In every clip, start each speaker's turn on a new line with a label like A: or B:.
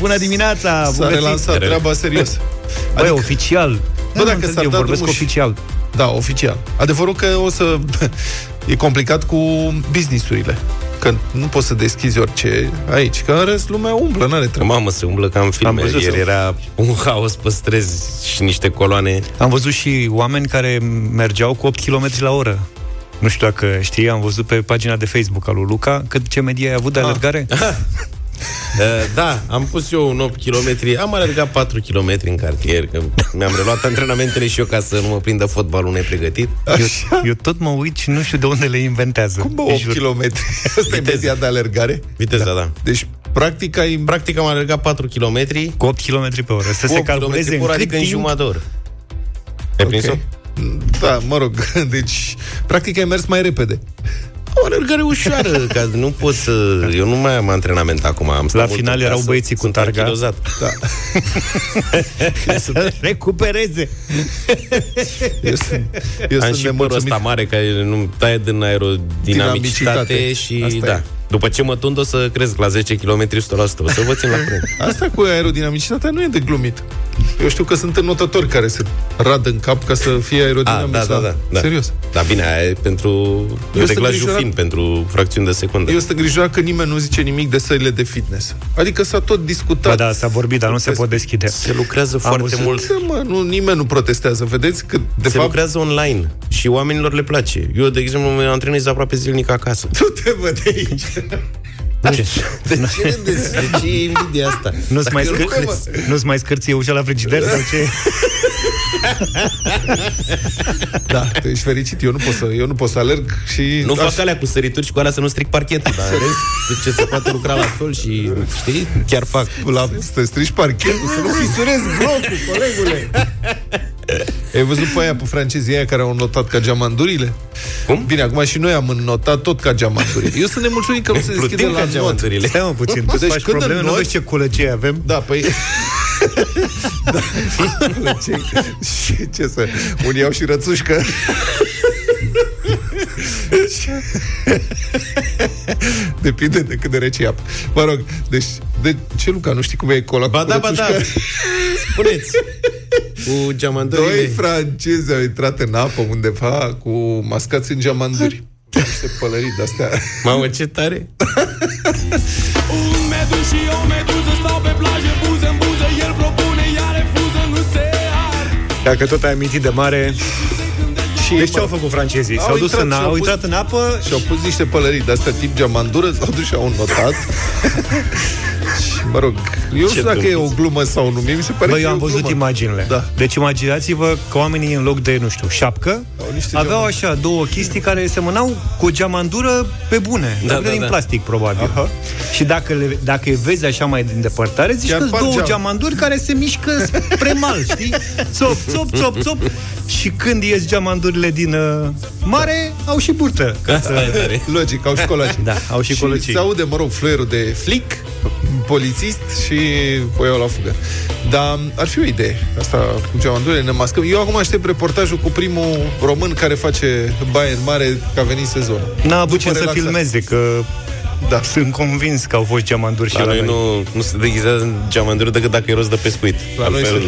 A: Bună dimineața!
B: S-a relansat treaba serios.
A: Băi, adică, oficial.
B: Bă, dacă s-ar
A: eu
B: da
A: vorbesc
B: drumul și-
A: oficial.
B: Da, oficial. Adevărul că o să... E complicat cu businessurile. Că nu poți să deschizi orice aici. Că în rest lumea umblă, n-are treabă.
C: Mamă, se umblă ca în filme.
A: Am văzut
C: Ieri
A: să-
C: era un haos pe străzi și niște coloane.
A: Am văzut și oameni care mergeau cu 8 km la oră. Nu știu dacă știi, am văzut pe pagina de Facebook a lui Luca cât ce medie ai avut de alergare.
C: Uh, da, am pus eu un 8 km, am alergat 4 km în cartier, că mi-am reluat antrenamentele și eu ca să nu mă prindă fotbalul nepregătit.
A: Eu, eu tot mă uit și nu știu de unde le inventează.
B: Cum bă,
A: Îi
B: 8
A: jur.
B: km? Asta e media de alergare?
C: Viteza, da. da.
B: Deci, practic, ai...
C: Practic am alergat 4 km,
A: Cu 8 km pe oră. Să
C: cu
A: se
C: 8
A: calculeze
C: km
A: în
C: pe oră,
A: cât
C: adică în
A: timp...
C: jumătate de oră. Ai prins-o?
B: Da, mă rog, deci, practic ai mers mai repede.
C: O alergare ușoară, că nu pot să... Eu nu mai am antrenament acum. Am stat
A: La
C: mult
A: final
C: în
A: erau
C: casă,
A: băieții cu
C: sunt
A: targa.
C: anchilozat.
B: Da.
A: Să recupereze.
B: Eu sunt, eu
C: Am
B: sunt
C: și părul
B: nemulțumit.
C: ăsta mare care nu taie din aerodinamicitate
B: Dinamicitate.
C: și
B: Asta
C: da.
B: e.
C: După ce mă tund o să cresc la 10 km 100%. O să vă țin la curent.
B: Asta cu aerodinamicitatea nu e de glumit. Eu știu că sunt înotători care se rad în cap ca să fie
C: A,
B: aerodinamic.
C: da, da, da, da.
B: Serios.
C: Da, bine, aia e pentru
B: sunt
C: reglajul
B: îngrijorat.
C: fin, pentru fracțiuni de secundă.
B: Eu sunt îngrijorat că nimeni nu zice nimic de sările de fitness. Adică s-a tot discutat.
A: Ba da, s-a vorbit, dar nu se pot deschide.
C: Se lucrează foarte
A: văzut.
C: mult.
B: Da, mă, nu, nimeni nu protestează. Vedeți că, de
C: se
B: fapt,
C: lucrează online și oamenilor le place. Eu, de exemplu, mă antrenez aproape zilnic acasă.
B: tu te văd de aici.
A: Ce?
C: De ce, de, de ce e invidia asta?
A: Nu-ți mai,
C: Dacă
A: scâr...
C: lucrezi-
A: nu-ți mai scârție ușa la frigider sau ce?
B: Da, tu ești fericit. Eu nu pot să, eu nu pot să alerg și...
C: Nu
B: Aș-
C: fac alea cu sărituri și cu alea să nu stric parchetul, dar în rest, ce se poate lucra la sol și, știi, chiar fac.
B: la, să te strici parchetul, să nu fisurezi blocul, colegule. Ai văzut pe aia, pe francezii aia care au notat ca geamandurile?
C: Cum?
B: Bine, acum și noi am notat tot ca geamandurile. Eu sunt nemulțumit că nu se deschide
C: Plutim
B: la
C: ca
B: not.
C: geamanturile.
A: Stai mă puțin, tu
B: Deci
A: faci
B: când
A: probleme, nu
B: înnoți-
A: vezi ce culăgie avem?
B: Da, păi... da, ce, ce, ce să... Unii au și rățușcă. Depinde de cât de rece e apă. Mă rog, deci... De ce, Luca, nu știi cum e cola
C: Ba
B: cu
C: da, ba da.
B: rățușcă?
C: Spuneți. Cu
B: Doi
C: geamandurile.
B: francezi au intrat în apă undeva cu mascați în geamanduri. Niște pălării de-astea.
C: Mamă, ce tare.
D: Un metru și o meduză stau pe plajă, buză în buză El propune, ea refuză, nu se ar
A: Dacă tot ai amintit de mare...
B: Și,
A: Deci ce au făcut francezii?
B: Au
A: S-au dus
B: intrat
A: în,
B: și au
A: au
B: pus-
A: intrat în apă
B: Și au pus niște pălării de-astea tip geamandură, s-au dus și au notat. și, mă rog, eu nu știu dacă e o glumă sau nu, mie mi se pare
A: Bă,
B: că
A: eu
B: e
A: am
B: o
A: văzut
B: glumă.
A: imaginile.
B: Da.
A: Deci imaginați-vă că oamenii în loc de, nu știu, șapcă,
B: Au niște
A: aveau
B: geamanduri.
A: așa două chestii care semănau cu o geamandură pe bune.
C: Da,
A: Da,
C: da,
A: din
C: da.
A: plastic, probabil.
B: Aha.
A: Și dacă, le, dacă îi vezi așa mai din depărtare, zici
B: Chiar
A: că
B: par
A: două
B: geam.
A: geamanduri care se mișcă spre mal, știi? Țop, țop, țop, țop. Și când ies geamandurile din uh, mare, au și burtă. Ca
C: Asta e tare.
B: Logic, au și colacii.
A: Da, au și colacii.
B: Și se aude, mă rog, fluierul de flic, polițist și o iau la fugă. Dar ar fi o idee. Asta cu geamandurile, ne mascăm. Eu acum aștept reportajul cu primul român care face baie în mare că a venit sezonul.
A: N-a avut
B: După
A: ce să
B: relaxare.
A: filmeze, că
B: Da.
A: sunt convins că au fost geamanduri și
C: La
A: la
C: noi
A: noi.
C: nu, nu se deghizează în geamanduri decât dacă e rost de pescuit.
B: La noi
C: Altfel,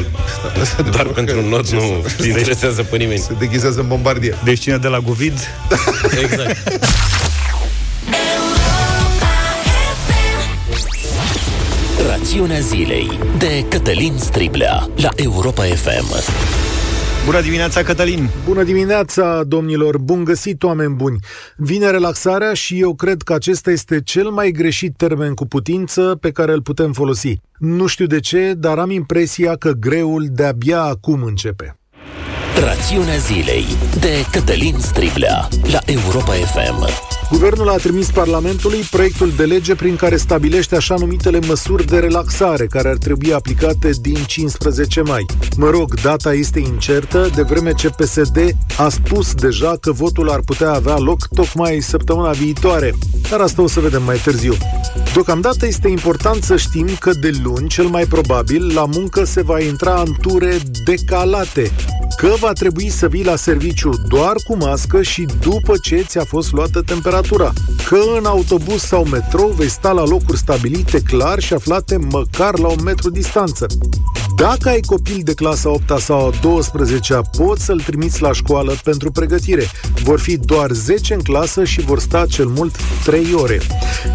B: se- Asta de
C: doar
B: fapt
C: pentru
B: că-
C: un not
B: ce
C: nu
B: să-
C: interesează pe nimeni.
B: Se deghizează în bombardier.
A: Deci cine de la Govid
C: Exact.
E: Rațiunea zilei de Cătălin Striblea la Europa FM.
A: Bună dimineața, Cătălin!
F: Bună dimineața, domnilor! Bun găsit, oameni buni! Vine relaxarea și eu cred că acesta este cel mai greșit termen cu putință pe care îl putem folosi. Nu știu de ce, dar am impresia că greul de-abia acum începe.
E: Rațiunea zilei de Cătălin Striblea la Europa FM.
F: Guvernul a trimis Parlamentului proiectul de lege prin care stabilește așa numitele măsuri de relaxare care ar trebui aplicate din 15 mai. Mă rog, data este incertă, de vreme ce PSD a spus deja că votul ar putea avea loc tocmai săptămâna viitoare. dar asta o să vedem mai târziu. Deocamdată este important să știm că de luni, cel mai probabil, la muncă se va intra în ture decalate, că va trebui să vii la serviciu doar cu mască și după ce ți-a fost luată temperatura, că în autobuz sau metrou vei sta la locuri stabilite clar și aflate măcar la un metru distanță. Dacă ai copil de clasa 8 sau a 12 poți să-l trimiți la școală pentru pregătire. Vor fi doar 10 în clasă și vor sta cel mult 3 ore.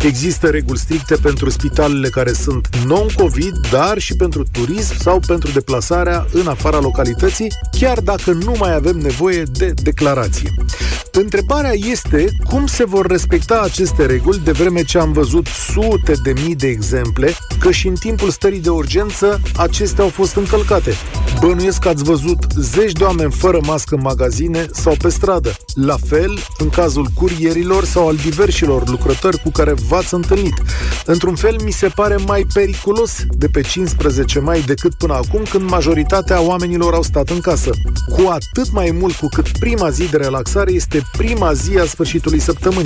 F: Există reguli stricte pentru spitalele care sunt non-COVID, dar și pentru turism sau pentru deplasarea în afara localității, chiar dacă nu mai avem nevoie de declarație. Întrebarea este cum se vor respecta aceste reguli de vreme ce am văzut sute de mii de exemple că și în timpul stării de urgență acestea au fost încălcate. Bănuiesc că ați văzut zeci de oameni fără mască în magazine sau pe stradă. La fel, în cazul curierilor sau al diversilor lucrători cu care v-ați întâlnit. Într-un fel, mi se pare mai periculos de pe 15 mai decât până acum, când majoritatea oamenilor au stat în casă. Cu atât mai mult cu cât prima zi de relaxare este prima zi a sfârșitului săptămânii.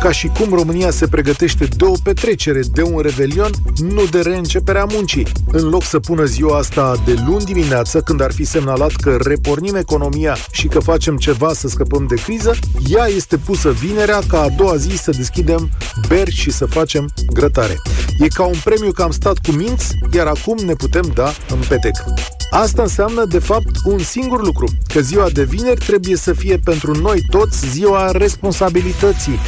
F: Ca și cum România se pregătește de o petrecere, de un revelion, nu de reînceperea muncii. În loc să pună ziua asta de luni dimineață, când ar fi semnalat că repornim economia și că facem ceva să scăpăm de criză, ea este pusă vinerea ca a doua zi să deschidem beri și să facem grătare. E ca un premiu că am stat cu minți, iar acum ne putem da în petec. Asta înseamnă, de fapt, un singur lucru, că ziua de vineri trebuie să fie pentru noi toți ziua responsabilității,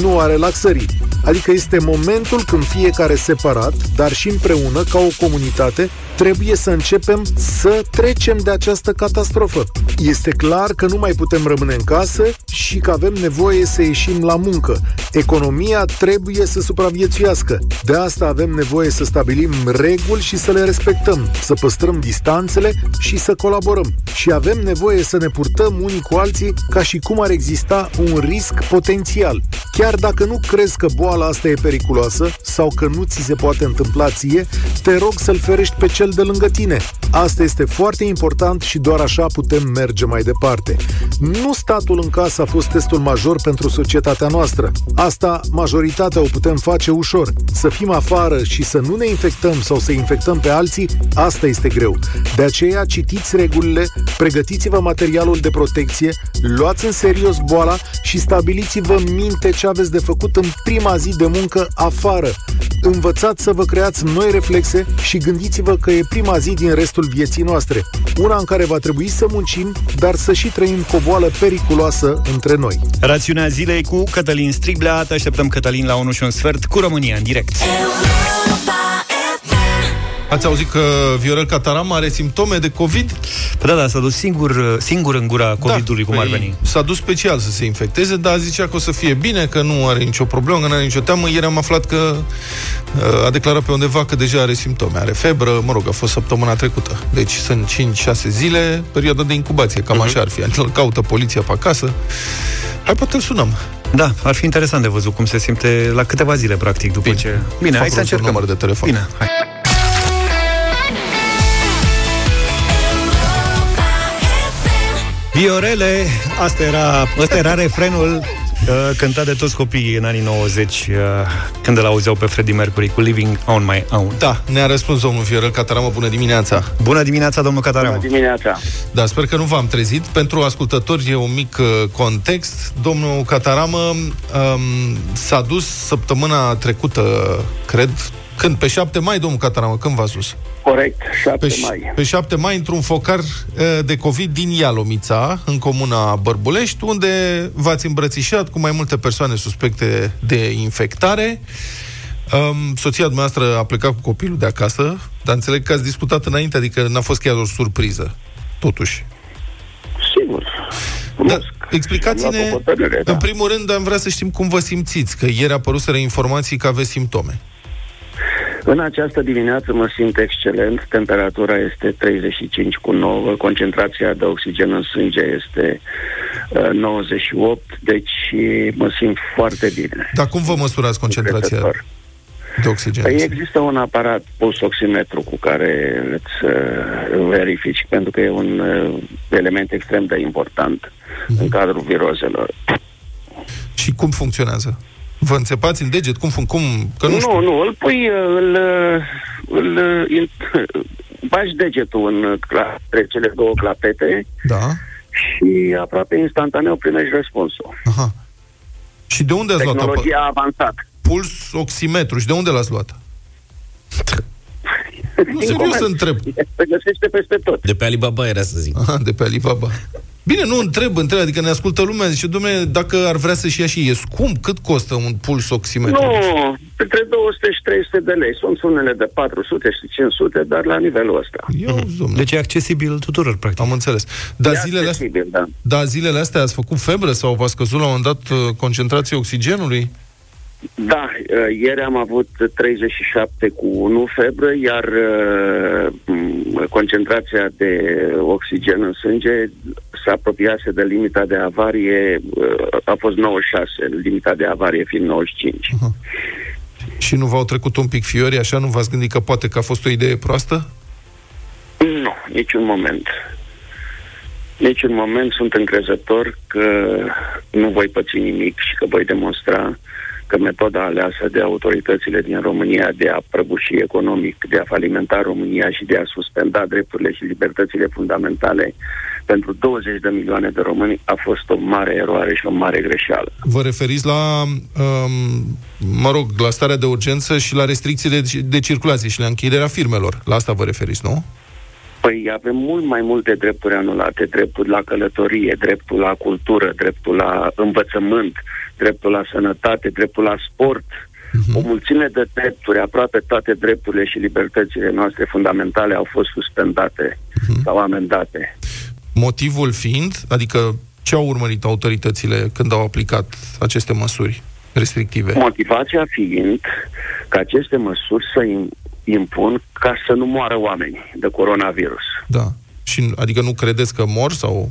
F: nu a relaxării. Adică este momentul când fiecare separat, dar și împreună, ca o comunitate, trebuie să începem să trecem de această catastrofă. Este clar că nu mai putem rămâne în casă și că avem nevoie să ieșim la muncă. Economia trebuie să supraviețuiască. De asta avem nevoie să stabilim reguli și să le respectăm, să păstrăm distanțele și să colaborăm. Și avem nevoie să ne purtăm unii cu alții ca și cum ar exista un risc potențial. Chiar dacă nu crezi că boala asta e periculoasă sau că nu ți se poate întâmpla ție, te rog să-l ferești pe cel de lângă tine. Asta este foarte important și doar așa putem merge mai departe. Nu statul în casă a fost testul major pentru societatea noastră. Asta majoritatea o putem face ușor. Să fim afară și să nu ne infectăm sau să infectăm pe alții, asta este greu. De aceea citiți regulile, pregătiți-vă materialul de protecție, luați în serios boala și stabiliți-vă minte ce aveți de făcut în prima zi de muncă afară. Învățați să vă creați noi reflexe și gândiți-vă că e prima zi din restul vieții noastre. Una în care va trebui să muncim, dar să și trăim cu o boală periculoasă între noi.
A: Rațiunea zilei cu Cătălin Striblea. Te așteptăm, Cătălin, la 1 și un sfert cu România în direct.
B: Ați auzit că Viorel Cataram are simptome de COVID?
A: Păi da, da, s-a dus singur, singur în gura COVID-ului,
B: da,
A: cum ar
B: păi
A: veni.
B: S-a dus special să se infecteze, dar zicea că o să fie bine, că nu are nicio problemă, că nu are nicio teamă. Ieri am aflat că uh, a declarat pe undeva că deja are simptome. Are febră, mă rog, a fost săptămâna trecută. Deci sunt 5-6 zile, perioada de incubație, cam uh-huh. așa ar fi. Îl caută poliția pe acasă. Hai, poate îl sunăm.
A: Da, ar fi interesant de văzut cum se simte la câteva zile, practic, după
B: Bine.
A: ce... Bine,
B: Fac
A: hai să
B: rost de un
A: încercăm.
B: număr de telefon.
A: Bine, hai. Viorele, asta era, asta era refrenul uh, cântat de toți copiii în anii 90 uh, când îl auzeau pe Freddie Mercury cu Living on My Own.
B: Da, ne-a răspuns domnul Viorel Cataramă, bună dimineața!
A: Bună dimineața, domnul Catareanu.
G: Bună dimineața.
B: Da, sper că nu v-am trezit. Pentru ascultători e un mic uh, context. Domnul Cataramă um, s-a dus săptămâna trecută, cred, când? Pe 7 mai, domnul Cataramă, când v-ați dus?
G: Corect, 7
B: Pe,
G: mai.
B: pe 7 mai, într-un focar uh, de COVID din Ialomița, în comuna Bărbulești, unde v-ați îmbrățișat cu mai multe persoane suspecte de infectare. Um, soția dumneavoastră a plecat cu copilul de acasă, dar înțeleg că ați discutat înainte, adică n-a fost chiar o surpriză, totuși.
G: Sigur.
B: Da,
G: Cunosc.
B: explicați-ne,
G: Am luat o hotărâre, da.
B: în primul rând, am vrea să știm cum vă simțiți, că ieri apăruseră informații că aveți simptome.
G: În această dimineață mă simt excelent, temperatura este 35 cu 9, concentrația de oxigen în sânge este uh, 98, deci mă simt foarte bine.
B: Dar cum vă măsurați concentrația
G: Încrezător.
B: de oxigen?
G: Păi există un aparat pus oximetru cu care îți uh, verifici, pentru că e un uh, element extrem de important
B: Mhm.
G: în cadrul virozelor.
B: Și cum funcționează? Vă înțepați în deget? Cum, fun- cum? Că nu,
G: Nu,
B: știu.
G: nu, nu, îl pui, uh, îl, uh, îl, uh, in, bagi degetul în uh, cla- între cele două clapete
B: Da.
G: și aproape instantaneu primești răspunsul.
B: Aha. Și de unde ați luat apa?
G: Tehnologia a avansat.
B: Puls oximetru. Și de unde l-ați luat? Nu, serios
G: comerț.
B: întreb.
G: Se găsește peste tot.
C: De pe Alibaba era să zic.
B: Aha, de pe Alibaba. Bine, nu întreb, întreb, adică ne ascultă lumea, zice, domnule, dacă ar vrea să-și ia și e scump, cât costă un puls oximetru?
G: Nu, între 200 și 300 de lei. Sunt unele de 400 și 500, dar la nivelul ăsta.
B: Eu, domnule,
A: Deci e accesibil tuturor, practic.
B: am înțeles. Dar
G: E
B: zilele, astea,
G: accesibil, da.
B: da, zilele astea ați făcut febră sau v-a scăzut la un moment dat uh, concentrația oxigenului?
G: Da, uh, ieri am avut 37 cu 1 febră, iar uh, m, concentrația de oxigen în sânge se apropiase de limita de avarie, uh, a fost 96, limita de avarie fiind 95.
B: Și nu v-au trecut un pic fiorii, așa nu v-ați gândit că poate că a fost o idee proastă?
G: Nu, niciun moment. Niciun moment sunt încrezător că nu voi păți nimic și că voi demonstra că metoda aleasă de autoritățile din România de a prăbuși economic, de a falimenta România și de a suspenda drepturile și libertățile fundamentale pentru 20 de milioane de români a fost o mare eroare și o mare greșeală.
B: Vă referiți la, um, mă rog, la starea de urgență și la restricțiile de, de circulație și la închiderea firmelor. La asta vă referiți, nu?
G: Păi avem mult mai multe drepturi anulate, dreptul la călătorie, dreptul la cultură, dreptul la învățământ, dreptul la sănătate, dreptul la sport, o mulțime de drepturi, aproape toate drepturile și libertățile noastre fundamentale au fost suspendate sau amendate.
B: Motivul fiind, adică ce au urmărit autoritățile când au aplicat aceste măsuri restrictive?
G: Motivația fiind că aceste măsuri să im- impun ca să nu moară oameni de coronavirus.
B: Da. Și, adică nu credeți că mor sau...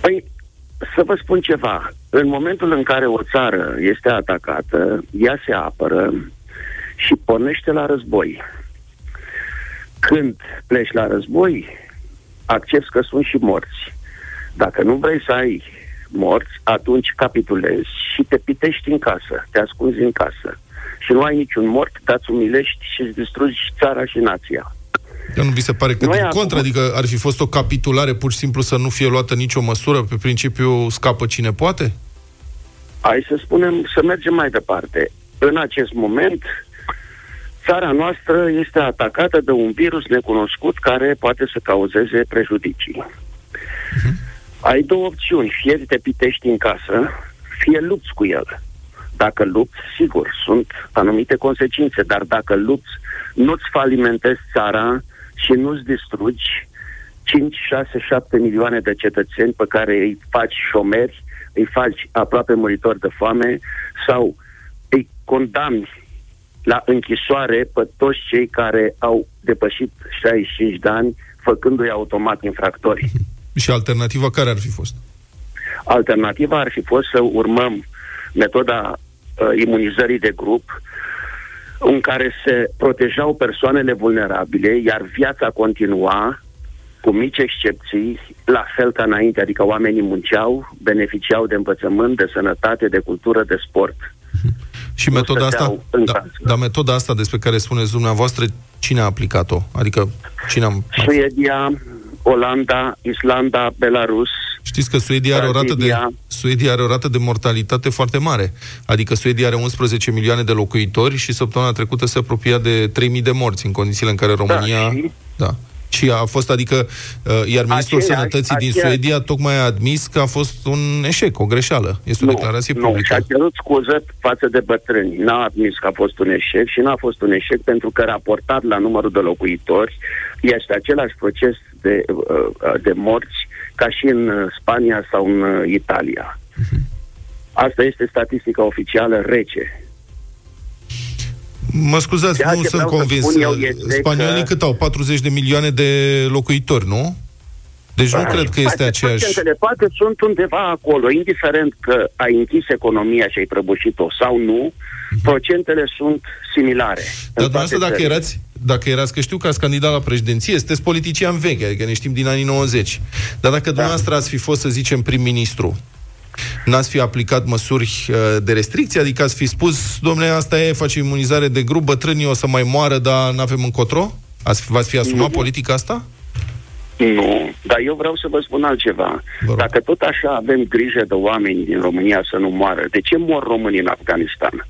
G: Păi, să vă spun ceva. În momentul în care o țară este atacată, ea se apără și pornește la război. Când pleci la război, accepti că sunt și morți. Dacă nu vrei să ai morți, atunci capitulezi și te pitești în casă, te ascunzi în casă. Și nu ai niciun mort, dar îți umilești și îți distrugi țara și nația.
B: Că nu vi se pare că
G: Noi
B: din
G: acum-
B: contră, adică ar fi fost o capitulare pur și simplu să nu fie luată nicio măsură, pe principiu scapă cine poate?
G: Hai să spunem, să mergem mai departe. În acest moment, țara noastră este atacată de un virus necunoscut care poate să cauzeze prejudicii. Ai două opțiuni. Fie te pitești în casă, fie lupți cu el. Dacă lupți, sigur, sunt anumite consecințe, dar dacă lupți, nu-ți falimentezi țara și nu-ți distrugi 5, 6, 7 milioane de cetățeni pe care îi faci șomeri, îi faci aproape muritori de foame sau îi condamni la închisoare pe toți cei care au depășit 65 de ani, făcându-i automat infractori.
B: Și alternativa care ar fi fost?
G: Alternativa ar fi fost să urmăm metoda uh, imunizării de grup, în care se protejau persoanele vulnerabile, iar viața continua cu mici excepții, la fel ca înainte, adică oamenii munceau, beneficiau de învățământ, de sănătate, de cultură, de sport.
B: Și
G: Nu
B: metoda asta,
G: stăteau în
B: da,
G: casă.
B: dar metoda asta despre care spuneți dumneavoastră, cine a aplicat-o? Adică cine am...
G: Suedia, Olanda, Islanda, Belarus,
B: Știți că Suedia are, o rată de,
G: Brazilia.
B: Suedia are o rată de mortalitate foarte mare. Adică Suedia are 11 milioane de locuitori și săptămâna trecută se apropia de 3.000 de morți în condițiile în care România...
G: și?
B: Da. Și a fost, adică, uh, iar Ministrul
G: Aceeași-
B: Sănătății din
G: aceeași-
B: Suedia tocmai a admis că a fost un eșec, o greșeală. Este o declarație
G: nu,
B: publică.
G: și-a cerut scuză față de bătrâni. N-a admis că a fost un eșec și n-a fost un eșec pentru că raportat la numărul de locuitori este același proces de, uh, de morți ca și în uh, Spania sau în uh, Italia. Asta este statistica oficială rece.
B: Mă scuzați,
G: Ceea
B: nu
G: ce
B: sunt
G: vreau să
B: convins.
G: spun eu este
B: Spaniolii
G: că-
B: cât au? 40 de milioane de locuitori, nu? Deci nu cred că este
G: Poate
B: aceeași...
G: procentele poate sunt undeva acolo, indiferent că ai închis economia și ai prăbușit-o sau nu, procentele sunt similare.
B: Dar
G: în toate
B: dumneavoastră, dacă
G: țările.
B: erați, dacă erați, că știu că ați candidat la președinție, sunteți politician vechi, adică ne știm din anii 90. Dar dacă
G: Da.
B: dumneavoastră ați fi fost, să zicem, prim-ministru, n-ați fi aplicat măsuri uh, de restricție? Adică ați fi spus, domnule, asta e, face imunizare de grup, bătrânii o să mai moară, dar nu avem încotro? Ați, v-ați fi asumat
G: Nu.
B: politica asta?
G: Nu, dar eu vreau să vă spun altceva.
B: Vă rog.
G: Dacă tot așa avem grijă de oameni din România să nu moară, de ce mor românii în Afganistan?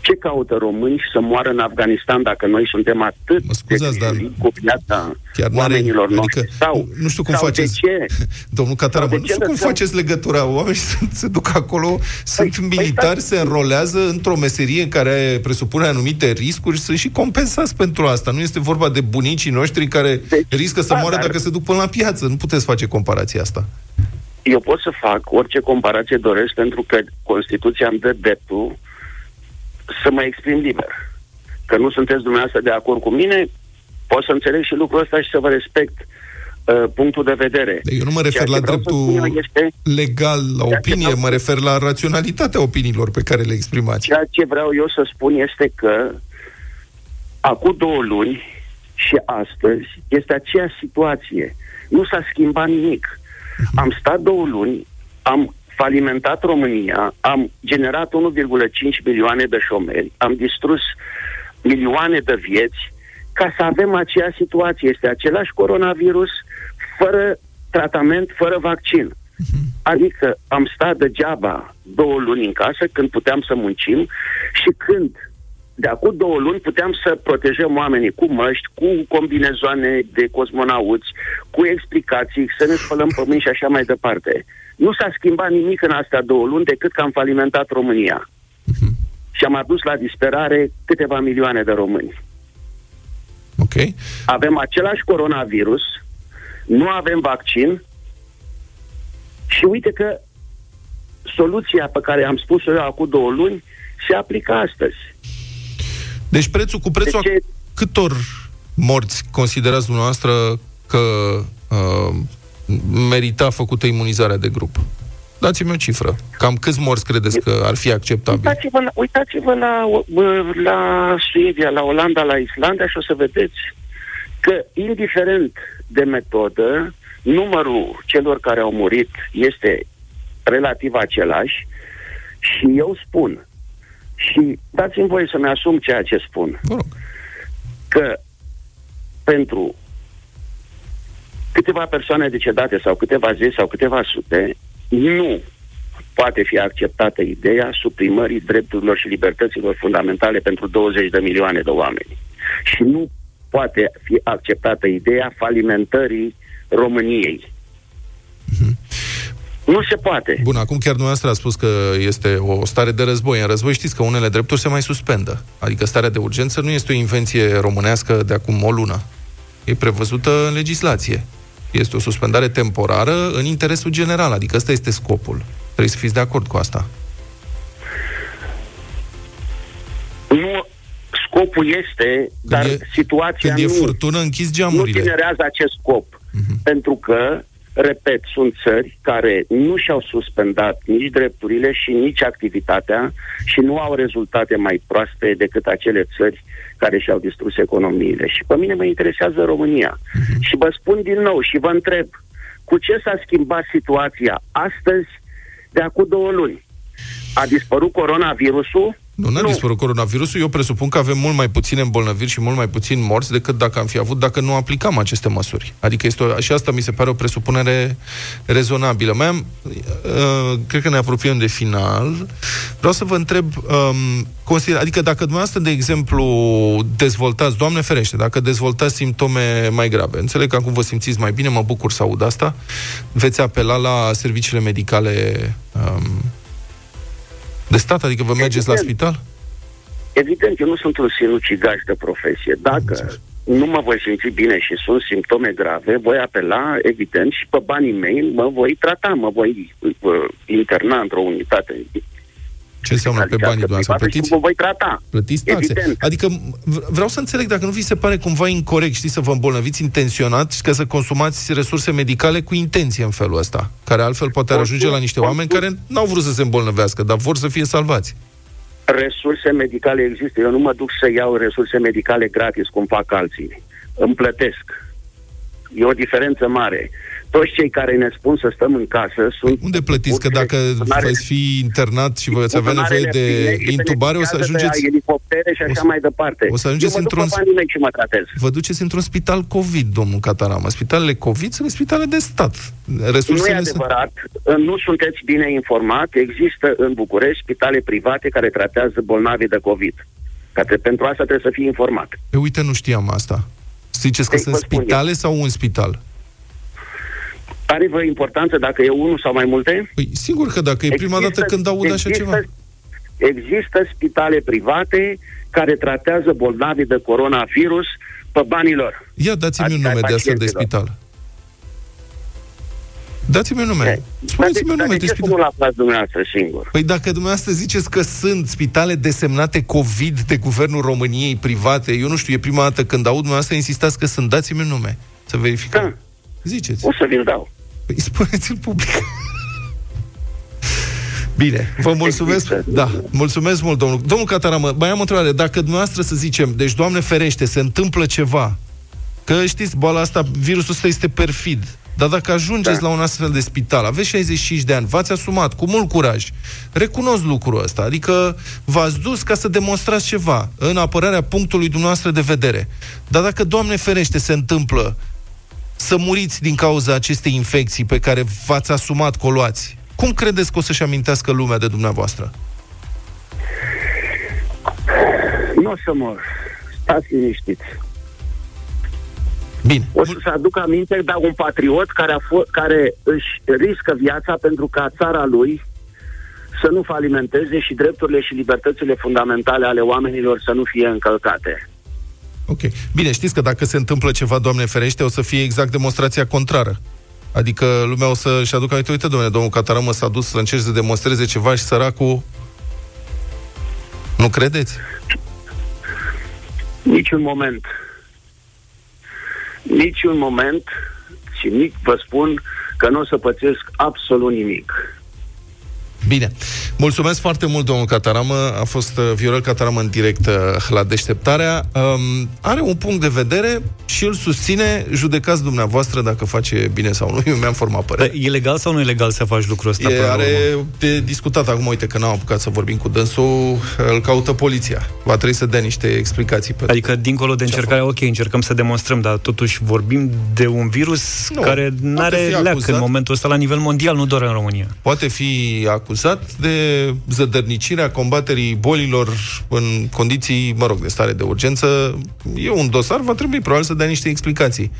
G: Ce caută români să moară în Afganistan dacă noi suntem atât
B: Mă scuzați,
G: de
B: dar
G: grijuli cu viața
B: Chiar n-are,
G: oamenilor noștri?
B: adică,
G: sau,
B: nu știu cum
G: sau
B: faceți,
G: de ce?
B: domnul Cataramă,
G: Sau de
B: nu
G: ce
B: știu cum
G: lăsăm-
B: faceți legătura. Oamenii sunt, se duc acolo, sunt
G: păi
B: militari,
G: stați-
B: se înrolează într-o meserie în care presupune anumite riscuri și sunt și compensați pentru asta. Nu este vorba de bunicii noștri care
G: Deci,
B: riscă să
G: da,
B: moară
G: dar-
B: dacă se duc până la piață. Nu puteți face comparația asta.
G: Eu pot să fac orice comparație doresc pentru că Constituția îmi dă dreptul să mă exprim liber. Că nu sunteți dumneavoastră de acord cu mine, pot să înțeleg și lucrul ăsta și să vă respect uh, punctul de vedere.
B: Eu nu mă refer
G: Ceea
B: la
G: ce vreau să
B: dreptul
G: spun eu este
B: legal, la
G: Ceea ce
B: opinie,
G: vreau-
B: mă refer la raționalitatea opiniilor pe care le exprimați.
G: Ceea ce vreau eu să spun este că acum două luni și astăzi este aceeași situație. Nu s-a schimbat nimic. Am stat două luni, am falimentat România, am generat 1,5 milioane de șomeri, am distrus milioane de vieți ca să avem aceeași situație. Este același coronavirus fără tratament, fără vaccin. Adică am stat degeaba două luni în casă când puteam să muncim și când de acum două luni puteam să protejăm oamenii cu măști, cu combinezoane de cosmonauți, cu explicații, să ne spălăm pe mâini și așa mai departe. Nu s-a schimbat nimic în astea două luni decât că am falimentat România. Și am adus la disperare câteva milioane de români.
B: Ok?
G: Avem același coronavirus, nu avem vaccin și uite că soluția pe care am spus-o eu acum două luni se aplică astăzi.
B: Deci prețul cu prețul
G: De ce?
B: a câtor morți considerați dumneavoastră că uh, merita făcută imunizarea de grup? Dați-mi o cifră. Cam câți morți credeți că ar fi acceptabil?
G: Uitați-vă la, uitați-vă la, la Suedia, la Olanda, la Islanda și o să vedeți că, indiferent de metodă, numărul celor care au murit este relativ același și eu spun, și dați-mi voie să-mi asum ceea ce spun,
B: Vă rog.
G: că pentru câteva persoane decedate sau câteva zeci sau câteva sute, nu poate fi acceptată ideea suprimării drepturilor și libertăților fundamentale pentru 20 de milioane de oameni. Și nu poate fi acceptată ideea falimentării României. Nu se poate.
B: Bun, acum chiar dumneavoastră a spus că este o stare de război. În război știți că unele drepturi se mai suspendă. Adică starea de urgență nu este o invenție românească de acum o lună. E prevăzută în legislație. Este o suspendare temporară în interesul general, adică ăsta este scopul. Trebuie să fiți de acord cu asta.
G: Nu, scopul este, dar
B: e-
G: situația
B: Când e
G: nu...
B: furtună, închizi
G: nu
B: geamurile.
G: generează acest scop. Pentru că, repet, sunt țări care nu și-au suspendat nici drepturile și nici activitatea și nu au rezultate mai proaste decât acele țări care și-au distrus economiile. Și pe mine mă interesează România. Și vă spun din nou și vă întreb, cu ce s-a schimbat situația astăzi de acum două luni? A dispărut coronavirusul?
B: Nu, n-a dispărut coronavirusul. Eu presupun că avem mult mai puține îmbolnăviri și mult mai puțini morți decât dacă am fi avut dacă nu aplicam aceste măsuri. Adică este o, și asta mi se pare o presupunere rezonabilă. Mai am, uh, cred că ne apropiem de final. Vreau să vă întreb, um, consider, adică dacă dumneavoastră, de exemplu, dezvoltați, Doamne ferește, dacă dezvoltați simptome mai grave, înțeleg că acum vă simțiți mai bine, mă bucur să aud asta, veți apela la serviciile medicale um, de stat, adică vă mergeți la
G: Evident.
B: spital?
G: Evident, eu nu sunt un sinucigaș de profesie. Dacă nu mă voi simți bine și sunt simptome grave, voi apela, evident, și pe banii mei mă voi trata, mă voi uh, interna într-o unitate.
B: Ce înseamnă pe banii dumneavoastră?
G: privată și
B: Plătiți?
G: mă voi trata.
B: Plătiți taxe.
G: Evident.
B: Adică v- vreau să înțeleg dacă nu vi se pare cumva incorrect, știți, să vă îmbolnăviți intenționat și ca să consumați resurse medicale cu intenție în felul ăsta, care altfel poate ar
G: Am
B: ajunge
G: spus-
B: la niște
G: am
B: oameni
G: spus-
B: care n-au vrut să se îmbolnăvească, dar vor să fie salvați.
G: Resurse medicale există. Eu nu mă duc să iau resurse medicale gratis, cum fac alții. Îmi plătesc. E o diferență mare. Toți cei care ne spun să stăm în casă sunt...
B: Unde plătiți? Că dacă
G: Turnare-
B: veți fi internat și veți avea nevoie
G: turnarele
B: de
G: pline și
B: intubare, o să
G: beneficiază
B: ajungeți...
G: De elicoptere și
B: o
G: așa
B: să-
G: mai departe.
B: o să ajungeți
G: Eu mă duc
B: într-un-
G: pe banii mei și mă tratez.
B: Vă duceți într-un spital COVID, domnul Catarama. Spitalele COVID sunt spitale de stat.
G: Nu e
B: Resursele sunt...
G: adevărat, nu sunteți bine informat, există în București spitale private care tratează bolnavii de COVID. Că te- pentru asta trebuie să fii informat.
B: E, uite, nu știam asta. Ziceți că
G: Ei,
B: sunt
G: vă spun eu.
B: spitale sau un spital?
G: Are vă importanță dacă e unul sau mai multe?
B: Păi, sigur că dacă e prima dată când aud așa ceva.
G: Există spitale private care tratează bolnavii de coronavirus pe banii lor.
B: Ia dați-mi un
G: Adică ai
B: nume de astfel de
G: pacienților.
B: spital. Dați-mi un nume.
G: Dar
B: Spuneți-mi un
G: de, dar
B: nume
G: de
B: de
G: ce să
B: spital.
G: nu-l aflați dumneavoastră singur?
B: Păi dacă dumneavoastră ziceți că sunt spitale desemnate COVID de Guvernul României private, eu nu știu, e prima dată când aud dumneavoastră insistați că sunt, dați-mi un nume, să verificăm.
G: Da.
B: Ziceți.
G: O să vi-l dau.
B: Păi spuneți-l public. Bine, vă mulțumesc.
G: Există.
B: Da, mulțumesc mult, domnul. Domnul Cataramă, mai am o întrebare. Dacă dumneavoastră, să zicem, deci, Doamne ferește, se întâmplă ceva, că știți, boala asta, virusul ăsta este perfid, dar dacă ajungeți
G: Da.
B: la un astfel de spital, aveți 65 de ani, v-ați asumat cu mult curaj, recunosc lucrul ăsta, adică v-ați dus ca să demonstrați ceva în apărarea punctului dumneavoastră de vedere. Dar dacă, Doamne ferește, se întâmplă să muriți din cauza acestei infecții pe care v-ați asumat că o luați, cum credeți că o să-și amintească lumea de dumneavoastră?
G: Nu o să mor. Stați liniștiți.
B: Bine.
G: O să se aducă aminte de un patriot care, a f- care își riscă viața pentru ca țara lui să nu falimenteze și drepturile și libertățile fundamentale ale oamenilor să nu fie încălcate.
B: Ok. Bine, știți că dacă se întâmplă ceva, Doamne ferește, o să fie exact demonstrația contrară. Adică lumea o să-și aducă aminte, uite, domnule, domnul Cataramă s-a dus să încerce să demonstreze ceva și săracul... Nu credeți?
G: Niciun moment. Niciun moment și nici vă spun că nu o să pățesc absolut nimic.
B: Bine. Mulțumesc foarte mult, domnul Cataramă. A fost uh, Viorel Cataramă în direct uh, la deșteptarea. Um, are un punct de vedere și îl susține. Judecați dumneavoastră dacă face bine sau nu. Eu mi-am format
A: Dar
B: părerea.
A: e legal sau nu e legal să faci lucrul ăsta?
B: E,
A: până la
B: are
A: urmă?
B: de discutat acum, uite că n-am apucat să vorbim cu dânsul, îl caută poliția. Va trebui să dea niște explicații pe
A: Adică, dincolo de
B: Ce-a
A: încercare, ok, încercăm să demonstrăm, dar totuși vorbim de un virus
B: Nu,
A: care
B: poate
A: n-are
B: fi
A: leac
B: acuzat.
A: în momentul ăsta la nivel mondial, nu doar în România.
B: poate fi acuzat de zădărnicirea combaterii bolilor în condiții, mă rog, de stare de urgență. E un dosar, va trebui probabil să dea niște explicații.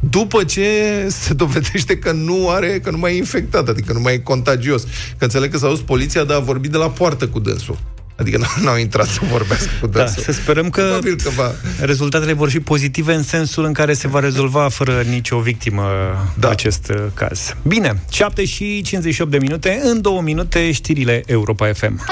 B: După ce se dovedește că nu are, că nu mai e infectat, adică nu mai e contagios. Că înțeleg că s-a dus poliția, dar a vorbit de la poartă cu dânsul. Adică n- n-au intrat să vorbească cu
A: Da,
B: dânsul.
A: să sperăm că
B: Probabil că va...
A: rezultatele vor fi pozitive în sensul în care se va rezolva fără nicio victimă
B: Da.
A: da. acest uh, caz. Bine, 7 și 58 de minute, în două minute știrile Europa FM.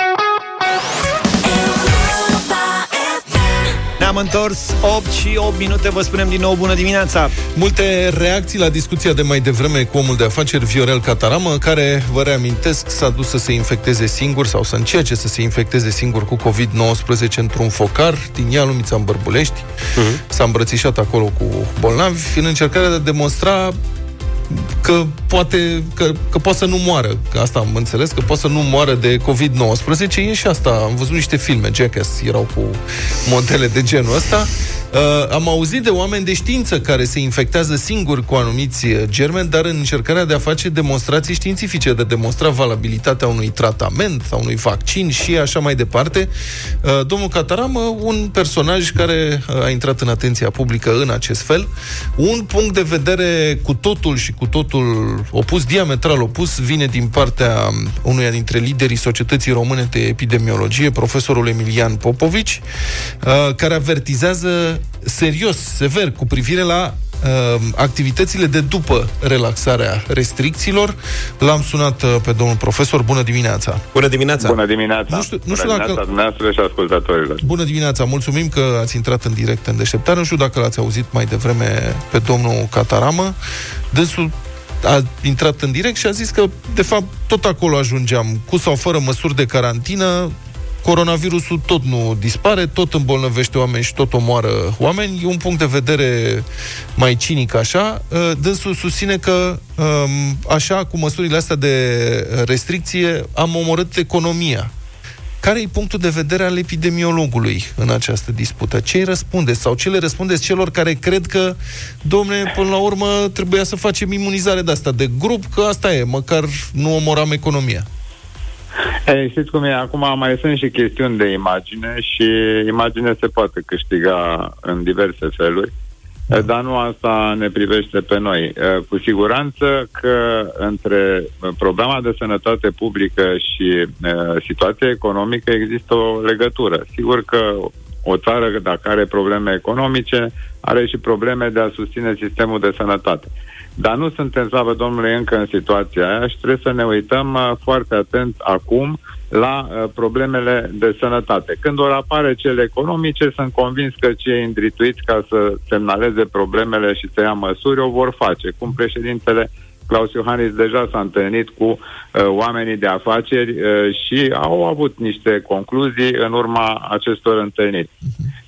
A: Ne-am întors 8 și 8 minute, vă spunem din nou bună dimineața.
B: Multe reacții la discuția de mai devreme cu omul de afaceri Viorel Cataramă, care, vă reamintesc, s-a dus să se infecteze singur sau să încerce să se infecteze singur cu COVID-19 într-un focar din Ialumița în Bărbulești. Uh-huh. S-a îmbrățișat acolo cu bolnavi în încercarea de a demonstra că poate, că, că poate să nu moară. Că asta am înțeles, că poate să nu moară de COVID-19. E și asta. Am văzut niște filme, Jackass, erau cu modele de genul ăsta. Uh, am auzit de oameni de știință care se infectează singuri cu anumiți uh, germeni, dar în încercarea de a face demonstrații științifice, de a demonstra valabilitatea unui tratament, a unui vaccin și așa mai departe. Uh, domnul Cataramă, un personaj care uh, a intrat în atenția publică în acest fel, un punct de vedere cu totul și cu totul opus, diametral opus, vine din partea unuia dintre liderii Societății Române de Epidemiologie, profesorul Emilian Popovici, uh, care avertizează serios, sever, cu privire la uh, activitățile de după relaxarea restricțiilor. L-am sunat uh, pe domnul profesor. Bună dimineața!
C: Bună dimineața!
H: Bună dimineața!
B: Nu știu- nu
H: Bună
B: știu dacă-
H: dimineața dumneavoastră și ascultătorilor.
B: Bună dimineața! Mulțumim că ați intrat în direct în deșteptare. Nu știu dacă l-ați auzit mai devreme pe domnul Cataramă. Dânsul a intrat în direct și a zis că, de fapt, tot acolo ajungeam, cu sau fără măsuri de carantină, coronavirusul tot nu dispare, tot îmbolnăvește oameni și tot omoară oameni. E un punct de vedere mai cinic așa. Uh, Dânsul susține că um, așa, cu măsurile astea de restricție, am omorât economia. Care e punctul de vedere al epidemiologului în această dispută? Ce îi răspundeți sau ce le răspundeți celor care cred că, domne, până la urmă trebuia să facem imunizare de asta de grup, că asta e, măcar nu omoram economia?
H: Ei, știți cum e, acum mai sunt și chestiuni de imagine și imagine se poate câștiga în diverse feluri, da. dar nu asta ne privește pe noi. Eh, Cu siguranță că între problema de sănătate publică și uh, situația economică există o legătură. Sigur că o țară, dacă are probleme economice, are și probleme de a susține sistemul de sănătate. Dar nu suntem, slavă Domnului, încă în situația aia și trebuie să ne uităm uh, foarte atent acum la uh, problemele de sănătate. Când vor apare cele economice, sunt convins că cei îndrituiți ca să semnaleze problemele și să ia măsuri o vor face, cum președintele Claus Iohannis deja s-a întâlnit cu uh, oamenii de afaceri uh, și au avut niște concluzii în urma acestor întâlniri.